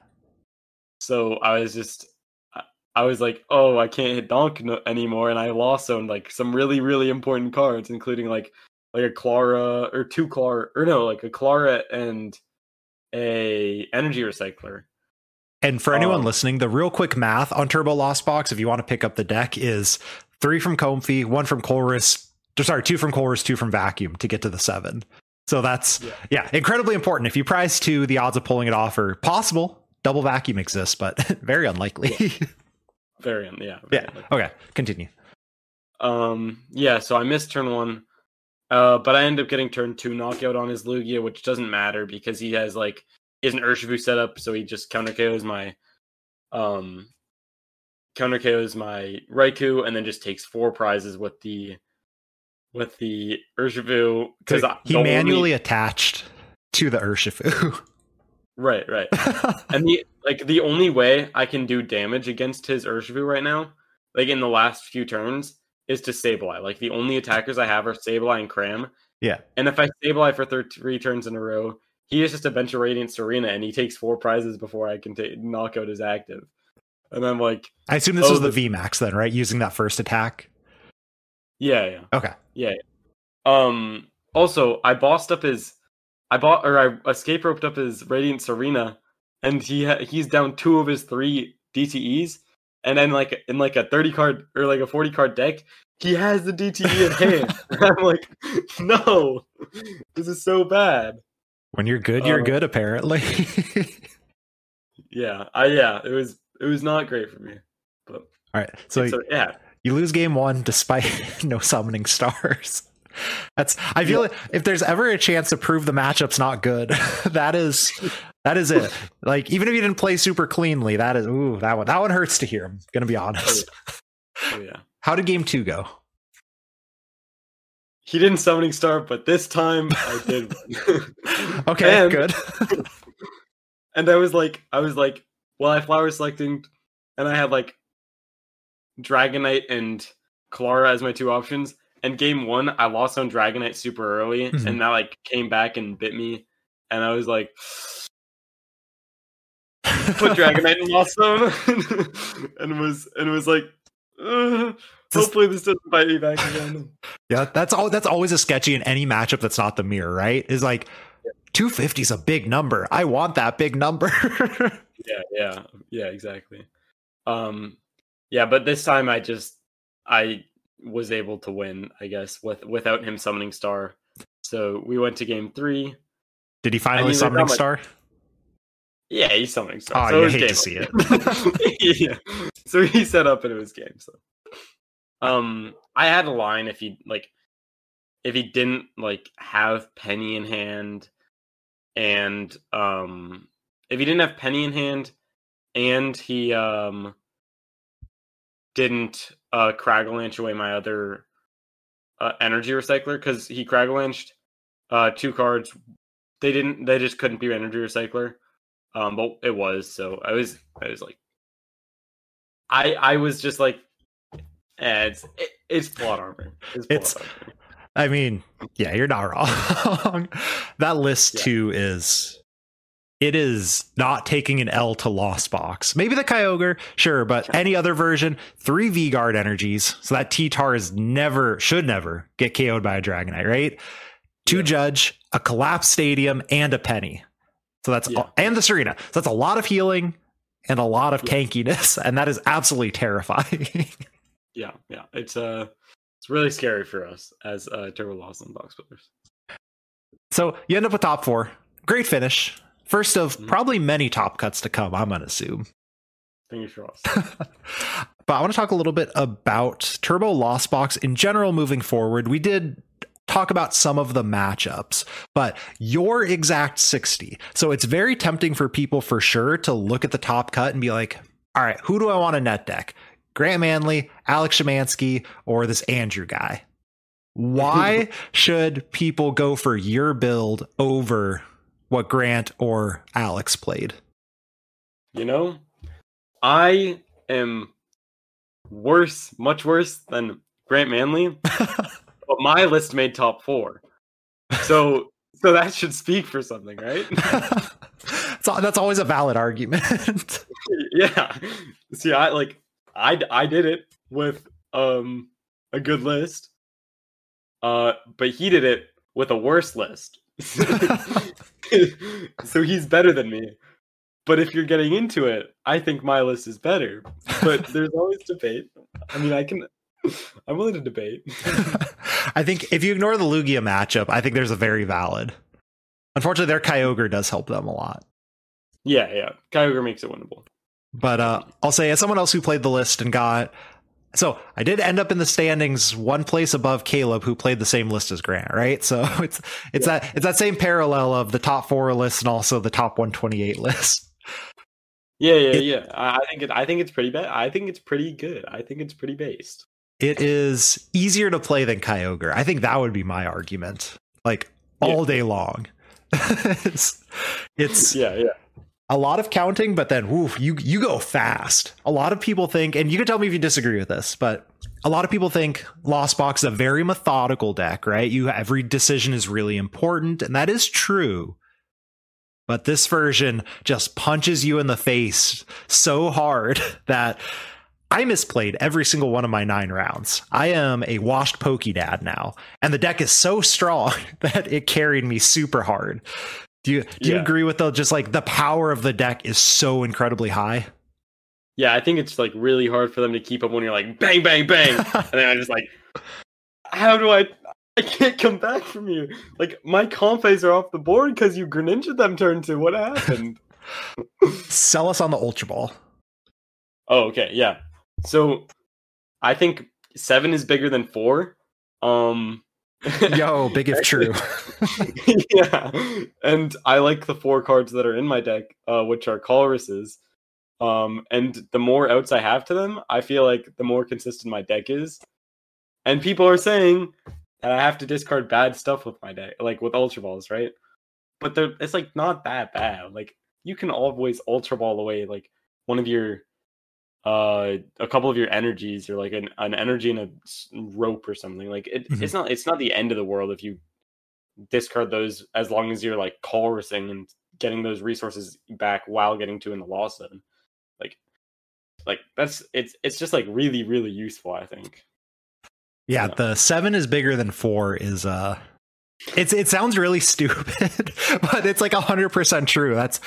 So I was just, I- I was like, oh, I can't hit donk no- anymore, and I lost on like some really, really important cards, including like like a Klara or two Klara or no, like a Klara and a energy recycler. And for anyone Um, listening, the real quick math on Turbo Lost Box, if you want to pick up the deck, is three from Comfey, one from Colress, sorry, two from Colress, two from Vacuum to get to the seven. So that's Yeah. yeah, incredibly important. If you prize two, the odds of pulling it off are possible. Double vacuum exists, but [LAUGHS] very unlikely. Variant, yeah, [LAUGHS] yeah. variant. Okay. Continue. Um, yeah. So I missed turn one, uh, but I end up getting turn two knockout on his Lugia, which doesn't matter because he has like an Urshifu setup, so he just counter KOs my um counter KOs my Raikou, and then just takes four prizes with the with the Urshifu because So he manually attached to the Urshifu. [LAUGHS] right, right. and the like the only way I can do damage against his Urshifu right now, like in the last few turns, is to Sableye. Like the only attackers I have are Sableye and Cram. Yeah. And if I Sableye for thir- three turns in a row, he is just a bench of Radiant Tsareena, and he takes four prizes before I can knock out his active. And I'm like, I assume this Oh, was the the- VMAX then, right? Using that first attack. yeah, yeah. Okay. Yeah. Um. Also, I bossed up his, I bought or I escape roped up his Radiant Tsareena, and he ha- he's down two of his three DTEs, and then like in like a thirty card or like a forty card deck, he has the DTE in [LAUGHS] hand. [LAUGHS] I'm like, no, this is so bad. When you're good, you're Um, good. Apparently. [LAUGHS] Yeah, I yeah, it was it was not great for me. But All right. So, so yeah, you lose game one despite [LAUGHS] no summoning stars. [LAUGHS] That's. I feel like if there's ever a chance to prove the matchup's not good, that is that is it. Like even if you didn't play super cleanly, that is ooh that one that one hurts to hear. I'm gonna be honest. oh yeah. How did game two go? He didn't summoning star, but this time I did. [LAUGHS] [LAUGHS] Okay, And- good. [LAUGHS] and I was like, I was like, well, I flower selecting, and I had like Dragonite and Klara as my two options. And game one, I lost on Dragonite super early, Mhm. and that like came back and bit me. And I was like, put Dragonite and lost them, and was and was like, "Ugh, Just- hopefully this doesn't bite me back again. [LAUGHS] Yeah, that's all. That's always a sketchy in any matchup that's not the mirror, right? Is like 250 is a big number. I want that big number. [LAUGHS] yeah yeah yeah exactly um yeah but this time i just i was able to win i guess with without him summoning star so we went to game three Did he finally I mean, summoning like, star? Yeah he's summoning star Oh, so you hate game to see it. [LAUGHS] yeah. So he set up and it was game so. Um i had a line if he like if he didn't like have penny in hand and um if he didn't have penny in hand and he um didn't uh Cragalanche away my other uh, energy recycler because he Cragalanched uh two cards. They didn't they just couldn't be energy recycler um but it was so i was i was like i i was just like eh, it's it, it's plot armor it's, plot It's- armor. I mean, yeah, you're not wrong. [LAUGHS] that list Yeah. too is it is not taking an L to Lost Box. Maybe the Kyogre, sure, but any other version, three V Guard energies. So that T Tar is never, should never get KO'd by a Dragonite, right? Two Yeah. Judge, a Collapse Stadium, and a Penny. So that's Yeah. and the Serena. So that's a lot of healing and a lot of Yeah. tankiness, [LAUGHS] and that is absolutely terrifying. [LAUGHS] yeah yeah it's uh it's really scary for us as uh turbo and box builders So you end up with top four. Great finish. First of Mhm. probably many top cuts to come, I'm going to assume. fingers crossed [LAUGHS] but I want to talk a little bit about Turbo Lost Box in general moving forward. We did talk about some of the matchups, but your exact 60. So it's very tempting for people for sure to look at the top cut and be like, all right, who do I want to net deck? Grant Manley, Alex Schemanske, or this Andrew guy? Why [LAUGHS] should people go for your build over what Grant or Alex played? You know, I am worse, much worse than Grant Manley, [LAUGHS] but my list made top four. So, [LAUGHS] so that should speak for something, right? [LAUGHS] so that's always a valid argument. [LAUGHS] yeah. See, I like, I I did it with um a good list, uh, but he did it with a worse list. so he's better than me. But if you're getting into it, I think my list is better. But there's always debate. I mean, I can. I'm willing to debate. I think if you ignore the Lugia matchup, I think there's a very valid. Unfortunately, their Kyogre does help them a lot. Yeah, yeah. Kyogre makes it winnable. But uh, I'll say, as someone else who played the list and got. So I did end up in the standings one place above Caleb, who played the same list as Grant, right? So [LAUGHS] it's it's Yeah. that it's that same parallel of the top four list and also the top 128 list. [LAUGHS] Yeah, yeah, It- yeah. I, I think it. I think it's pretty bad. I think it's pretty good. I think it's pretty based. It is easier to play than Kyogre. I think that would be my argument. Like all day long. [LAUGHS] it's, it's Yeah, yeah. a lot of counting, but then woof, you you go fast. A lot of people think, and you can tell me if you disagree with this, but a lot of people think Lost Box is a very methodical deck, right? You every decision is really important, and that is true. But this version just punches you in the face so hard [LAUGHS] that I misplayed every single one of my nine rounds. I am a washed pokey dad now, and the deck is so strong [LAUGHS] that it carried me super hard. Do you do you agree with the just like the power of the deck is so incredibly high? Yeah, I think it's like really hard for them to keep up when you're like bang, bang, bang, [LAUGHS] and then I'm just like, how do I? I can't come back from you. Like my Comfeys are off the board because you Greninja them turn two. What happened? [LAUGHS] Sell us on the Ultra Ball. oh, okay, yeah. So I think seven is bigger than four. Um [LAUGHS] Yo, big if true. [LAUGHS] yeah. And I like the four cards that are in my deck, uh, which are Colresses. Um, and the more outs I have to them, I feel like the more consistent my deck is. And people are saying that I have to discard bad stuff with my deck, like with Ultra Balls, right? But they're, it's like not that bad. Like you can always Ultra Ball away like one of your uh a couple of your energies or like an, an energy and a rope or something like it, Mhm. it's not it's not the end of the world if you discard those as long as you're like Colressing and getting those resources back while getting to in the loss zone like like that's it's it's just like really really useful i think Yeah, Yeah. the seven is bigger than four is uh it's it sounds really [LAUGHS] stupid, but it's like a hundred percent true. That's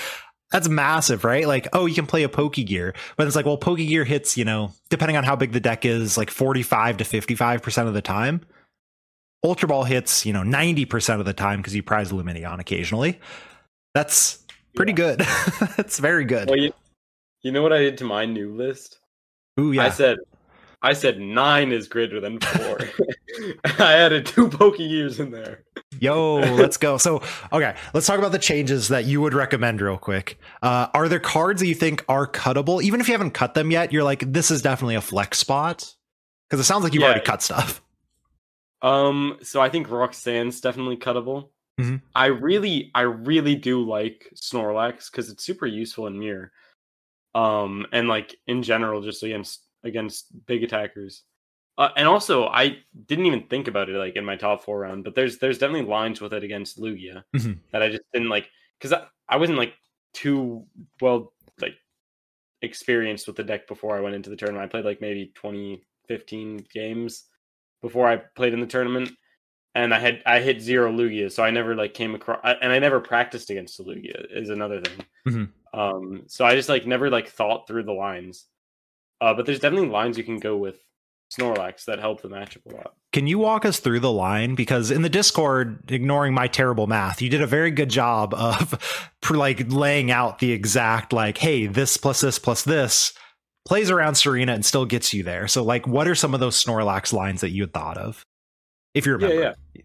that's massive, right? Like, oh, you can play a Pokegear, but it's like, well, Pokegear hits, you know, depending on how big the deck is, like 45 to 55% of the time. Ultra Ball hits, you know, 90% of the time because you prize Lumineon occasionally. That's pretty Yeah. good. [LAUGHS] That's very good. well you, you know what i did to my new list Ooh, yeah. i said i said nine is greater than four [LAUGHS] i added two Pokegears in there Yo, let's go. So, okay, let's talk about the changes that you would recommend real quick. Uh, are there cards that you think are cuttable? Even if you haven't cut them yet, you're like, this is definitely a flex spot? Because it sounds like you've Yeah. already cut stuff. Um, so I think Roxanne's definitely cuttable. Mhm. I really, I really do like Snorlax because it's super useful in Mirror. Um, and like in general, just against against big attackers. Uh, and also, I didn't even think about it like in my top four round, but there's there's definitely lines with it against Lugia Mhm. that I just didn't like because I, I wasn't like too well like experienced with the deck before I went into the tournament. I played like maybe 20, 15 games before I played in the tournament, and I had I hit zero Lugia, so I never like came across, and I never practiced against the Lugia is another thing. Mhm. Um, so I just like never like thought through the lines. Uh, but there's definitely lines you can go with Snorlax that help the matchup a lot. Can you walk us through the line? Because in the Discord, ignoring my terrible math, you did a very good job of [LAUGHS] like laying out the exact like, hey, this plus this plus this plays around Serena and still gets you there. So, like, what are some of those Snorlax lines that you had thought of, if you remember? Yeah, yeah.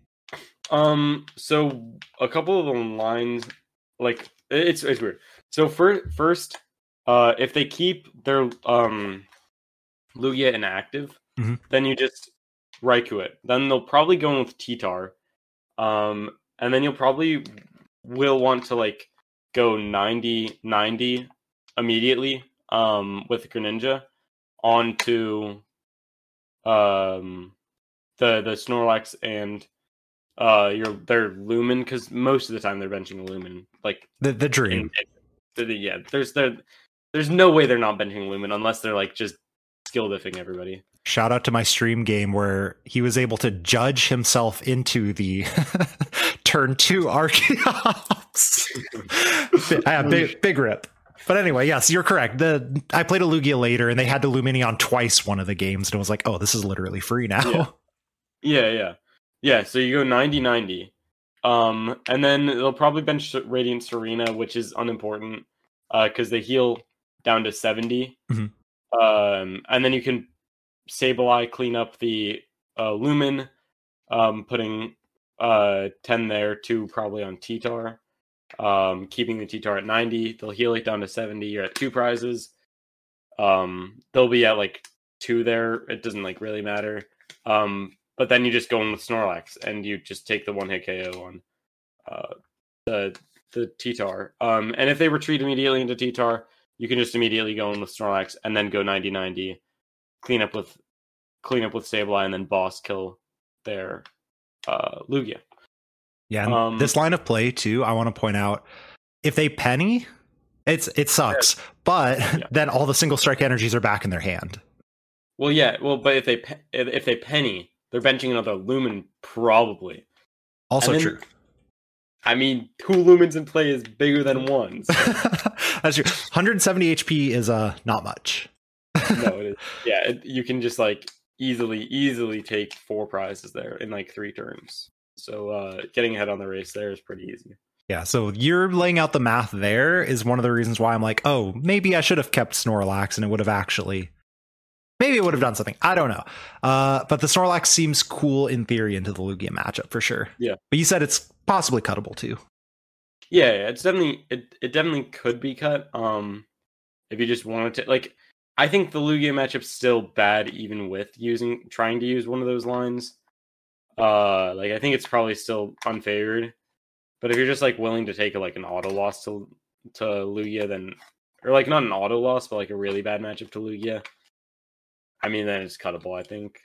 Um, so a couple of the lines, like it's it's weird. So first, first, uh, if they keep their um Lugia inactive, Mhm. then you just Raikou it. Then they'll probably go in with Titar, um, and then you'll probably will want to like go 90 90 immediately um with Greninja onto um the the Snorlax and uh your their Lumen because most of the time they're benching Lumen like The the in, dream. the- the- yeah there's there there's no way they're not benching Lumen unless they're like just skill diffing everybody Shout out to my stream game where he was able to judge himself into the [LAUGHS] turn two Archeops. [LAUGHS] yeah, big, big rip. But anyway, yes, you're correct. The I played a Lugia later and they had to Lumineon twice one of the games and it was like, oh, this is literally free now. Yeah. yeah yeah yeah so you go 90 90 um and then they'll probably bench Radiant Tsareena which is unimportant uh because they heal down to 70 Mhm. um and then you can Sableye clean up the uh, Lumen, um, putting uh, 10 there, two probably on Titar, um, keeping the Titar at 90. They'll heal it down to 70. You're at two prizes. Um, they'll be at like two there. It doesn't like really matter. Um, but then you just go in with Snorlax and you just take the one hit KO on uh, the the Titar. Um, and if they retreat immediately into Titar, you can just immediately go in with Snorlax and then go 90 90 clean up with clean up with Sableye and then boss kill their uh Lugia. Yeah, Um, this line of play too, I want to point out if they penny, it's it sucks. But Yeah. [LAUGHS] then all the single strike energies are back in their hand. Well, yeah, well, but if they if if they penny, they're benching another Lumen probably. Also then- true. I mean, two Lumens in play is bigger than one. so- [LAUGHS] That's true. 170 HP is uh not much. No, it is. Yeah, it, you can just like easily easily take four prizes there in like three turns. So uh getting ahead on the race there is pretty easy. Yeah, so you're laying out the math there is one of the reasons why I'm like, oh, maybe I should have kept Snorlax and it would have actually maybe it would have done something. I don't know. Uh, but the Snorlax seems cool in theory into the Lugia matchup for sure. Yeah. But you said it's possibly cuttable too. Yeah, yeah, it's definitely it, it definitely could be cut. Um if you just wanted to like I think the Lugia matchup's still bad even with using trying to use one of those lines. Uh like I think it's probably still unfavored. But if you're just like willing to take like an auto loss to to Lugia, then or like not an auto loss, but like a really bad matchup to Lugia, I mean then it's cuttable. I think.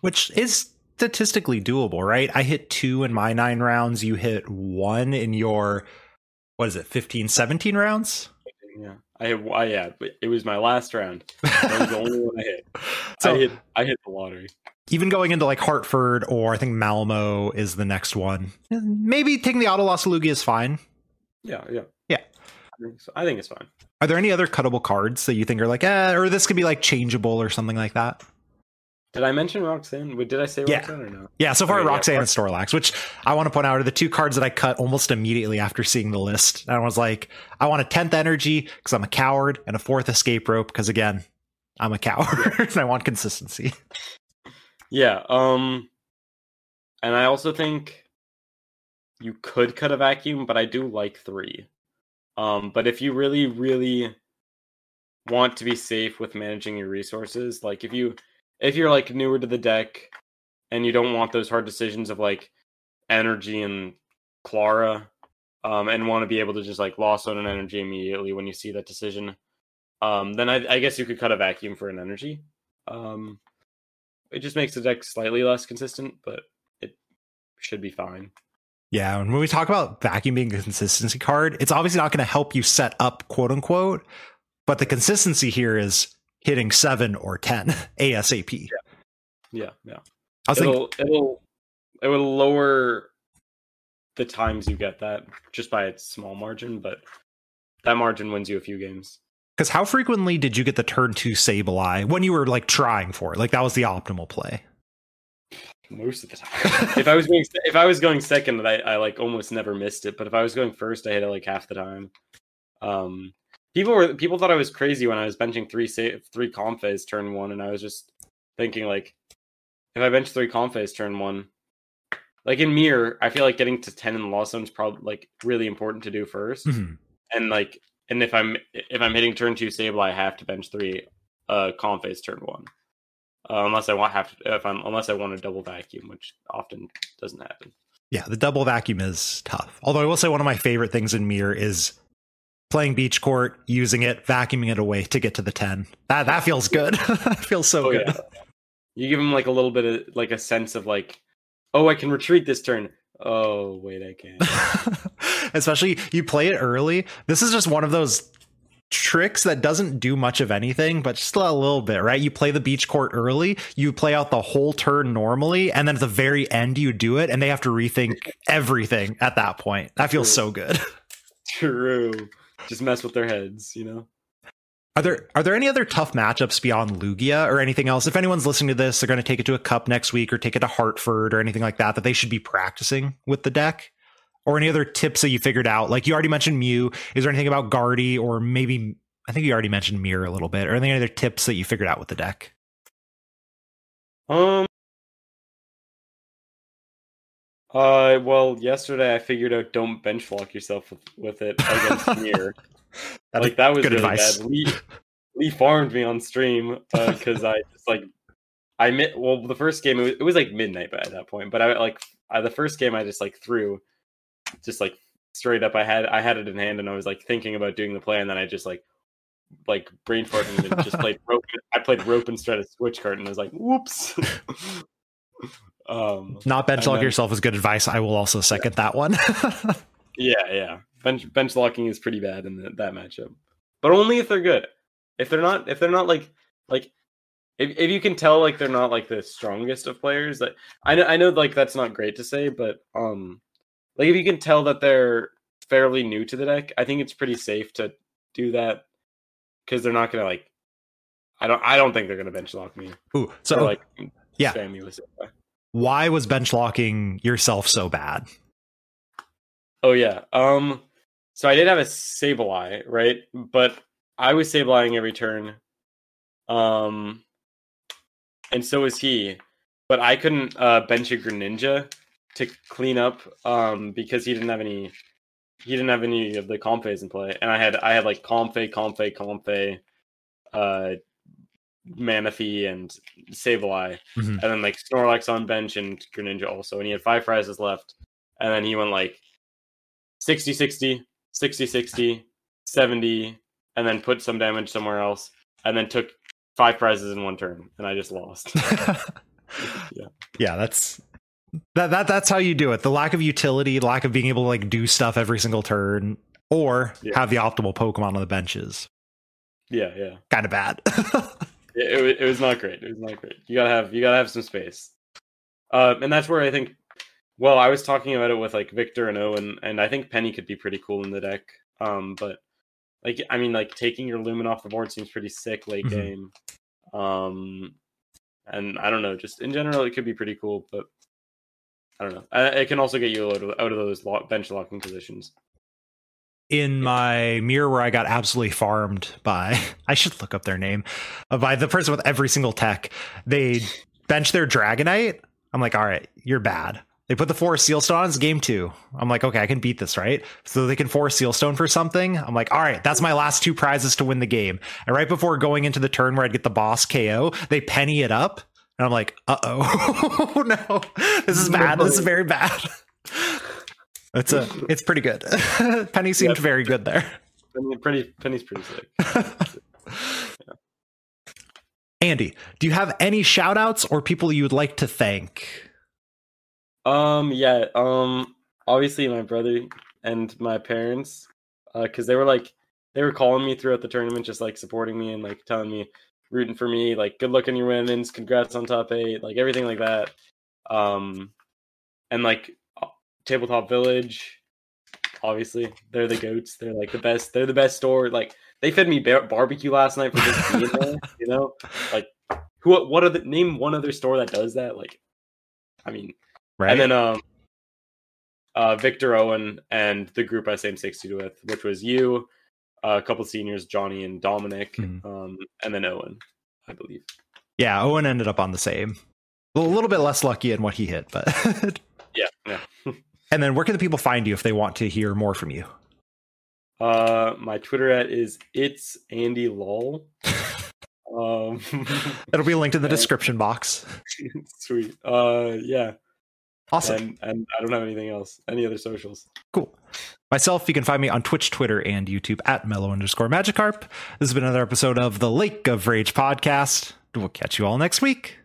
Which is statistically doable, right? I hit two in my nine rounds. You hit one in your what is it, 15, 17 rounds? Yeah, I hit. I, yeah, it was my last round. [LAUGHS] That was the only one I hit. So I hit. I hit the lottery. even going into like Hartford or I think Malmo is the next one. Maybe taking the auto loss Lugia is fine. Yeah, yeah, Yeah. I think, so. I think it's fine. Are there any other cuttable cards that you think are like, eh, or this could be like changeable or something like that? Did I mention Roxanne? Did I say Yeah. Roxanne or no? Yeah, so far Okay, yeah, and Snorlax, which I want to point out are the two cards that I cut almost immediately after seeing the list. And I was like, I want a 10th energy because I'm a coward and a fourth escape rope because again, I'm a coward [LAUGHS] and I want consistency. Yeah. Um, and I also think you could cut a vacuum, but I do like three. Um, but if you really, really want to be safe with managing your resources, like if you if you're like newer to the deck and you don't want those hard decisions of like energy and Klara, um, and want to be able to just like loss on an energy immediately when you see that decision, um, then I, I guess you could cut a vacuum for an energy. Um, it just makes the deck slightly less consistent, but it should be fine. Yeah, and when we talk about vacuum being a consistency card, it's obviously not going to help you set up quote unquote, but the consistency here is hitting seven or 10 [LAUGHS] ASAP. Yeah, yeah. I was It'll it'll it will lower the times you get that just by a small margin, but that margin wins you a few games. because how frequently did you get the turn two Sableye when you were like trying for it? Like that was the optimal play. Most of the time. if I was going if I was going second, I, I like almost never missed it. But if I was going first, I hit it like half the time. Um, people were people thought I was crazy when I was benching three sa- three Comfeys turn one, and I was just thinking like, if I bench three Comfeys turn one, like in mirror, I feel like getting to ten in the loss zone is probably like really important to do 1st Mhm. and like and if I'm if I'm hitting turn two Sableye, I have to bench three uh Comfeys turn one. Uh, unless I want have to, if I'm unless I want a double vacuum, which often doesn't happen. Yeah, the double vacuum is tough. Although I will say one of my favorite things in Mirror is playing beach court, using it, vacuuming it away to get to the 10. That that feels good. [LAUGHS] that feels so Oh, good. yeah. You give him like a little bit of like a sense of like, oh, I can retreat this turn. Oh wait, I can't. [LAUGHS] Especially you play it early. This is just one of those tricks that doesn't do much of anything, but just a little bit, right? You play the beach court early, you play out the whole turn normally, and then at the very end you do it, and they have to rethink everything at that point. That feels so good. [LAUGHS] True. Just mess with their heads, you know. Are there are there any other tough matchups beyond Lugia or anything else? If anyone's listening to this, they're going to take it to a cup next week or take it to Hartford or anything like that that they should be practicing with the deck. Or any other tips that you figured out? Like you already mentioned Mew. Is there anything about Guardy or maybe I think you already mentioned Mirror a little bit. Or any other tips that you figured out with the deck? Um. Uh, well, yesterday I figured out don't bench block yourself with, with it against. [LAUGHS] That's like that was good really advice. bad. Lee, Lee farmed me on stream because I just like I mit. Well, the first game it was, it was like midnight by that point, but I like I, the first game I just like threw, just like straight up. I had I had it in hand and I was like thinking about doing the play, and then I just like like brain farting and just played [LAUGHS] rope. I played rope instead of switch card, and I was like, whoops. [LAUGHS] um. Not bench lock yourself is good advice. I will also second that one. [LAUGHS] Yeah, yeah. Bench bench locking is pretty bad in the, that matchup, but only if they're good. If they're not, if they're not like like, if if you can tell like they're not like the strongest of players. That I know, I know, like that's not great to say, but um, like if you can tell that they're fairly new to the deck, I think it's pretty safe to do that because they're not gonna like I don't I don't think they're gonna bench lock me. Ooh, so or like yeah. Why was bench locking yourself so bad? Oh yeah. Um so I did have a Sableye, right? But I was Sableyeing every turn. Um and so was he. But I couldn't uh bench a Greninja to clean up um because he didn't have any he didn't have any of the Comfeys in play. And I had I had like Comfey, Comfey, Comfey, uh Manaphy and Sableye. Mhm. And then like Snorlax on bench and Greninja also. And he had five prizes left. And then he went like 60 60, 60 60, 70, and then put some damage somewhere else. And then took five prizes in one turn. And I just lost. [LAUGHS] Yeah. yeah, that's that that that's how you do it. The lack of utility, lack of being able to like do stuff every single turn, or Yeah. have the optimal Pokemon on the benches. yeah, yeah. Kind of bad. [LAUGHS] It, it, it was not great. It was not great. You gotta have you gotta have some space. Uh, and that's where I think. Well, I was talking about it with like Victor and Owen, and I think Penny could be pretty cool in the deck. Um, but like I mean, like taking your Lumen off the board seems pretty sick late Mhm. game. Um, and I don't know, just in general, it could be pretty cool, but I don't know. Uh, It can also get you out of, out of those bench locking positions. In my mirror where I got absolutely farmed by [LAUGHS] I should look up their name uh, by the person with every single tech. They bench their Dragonite. I'm like, all right, you're bad. They put the Forest Seal Stone on. It's game two. I'm like, okay, I can beat this, right? So they can Forest Seal Stone for something. I'm like, all right, that's my last two prizes to win the game. And right before going into the turn where I'd get the boss KO, they penny it up. And I'm like, uh oh, [LAUGHS] no, this is bad. This is very bad. [LAUGHS] It's a, it's pretty good. [LAUGHS] Penny seemed Yep. very good there. Mean, pretty Penny's pretty sick. [LAUGHS] Andy, do you have any shout outs or people you would like to thank? Um, yeah. Um, obviously my brother and my parents, uh, because they were like they were calling me throughout the tournament, just like supporting me and like telling me, rooting for me, like good luck in your women's, congrats on top eight, like everything like that. Um, and like tabletop village, obviously they're the goats. They're like the best. They're the best store. Like they fed me bar- barbecue last night for just being there. [LAUGHS] You know, like who? What are the name one other store that does that? Like, I mean. Right. And then um uh Victor Owen and the group I same 60 with, which was you, a couple seniors, Johnny and Dominic, Mhm. um, and then Owen, I believe. yeah, Owen ended up on the same. Well, a little bit less lucky in what he hit, but. [LAUGHS] And then where can the people find you if they want to hear more from you? Uh my Twitter at is it's Andy Lol. [LAUGHS] Um [LAUGHS] It'll be linked in the description box. [LAUGHS] sweet. Uh yeah. Awesome. And and I don't have anything else. Any other socials. Cool. Myself, you can find me on Twitch, Twitter, and YouTube at mellow underscore magikarp. This has been another episode of the Lake of Rage podcast. We'll catch you all next week.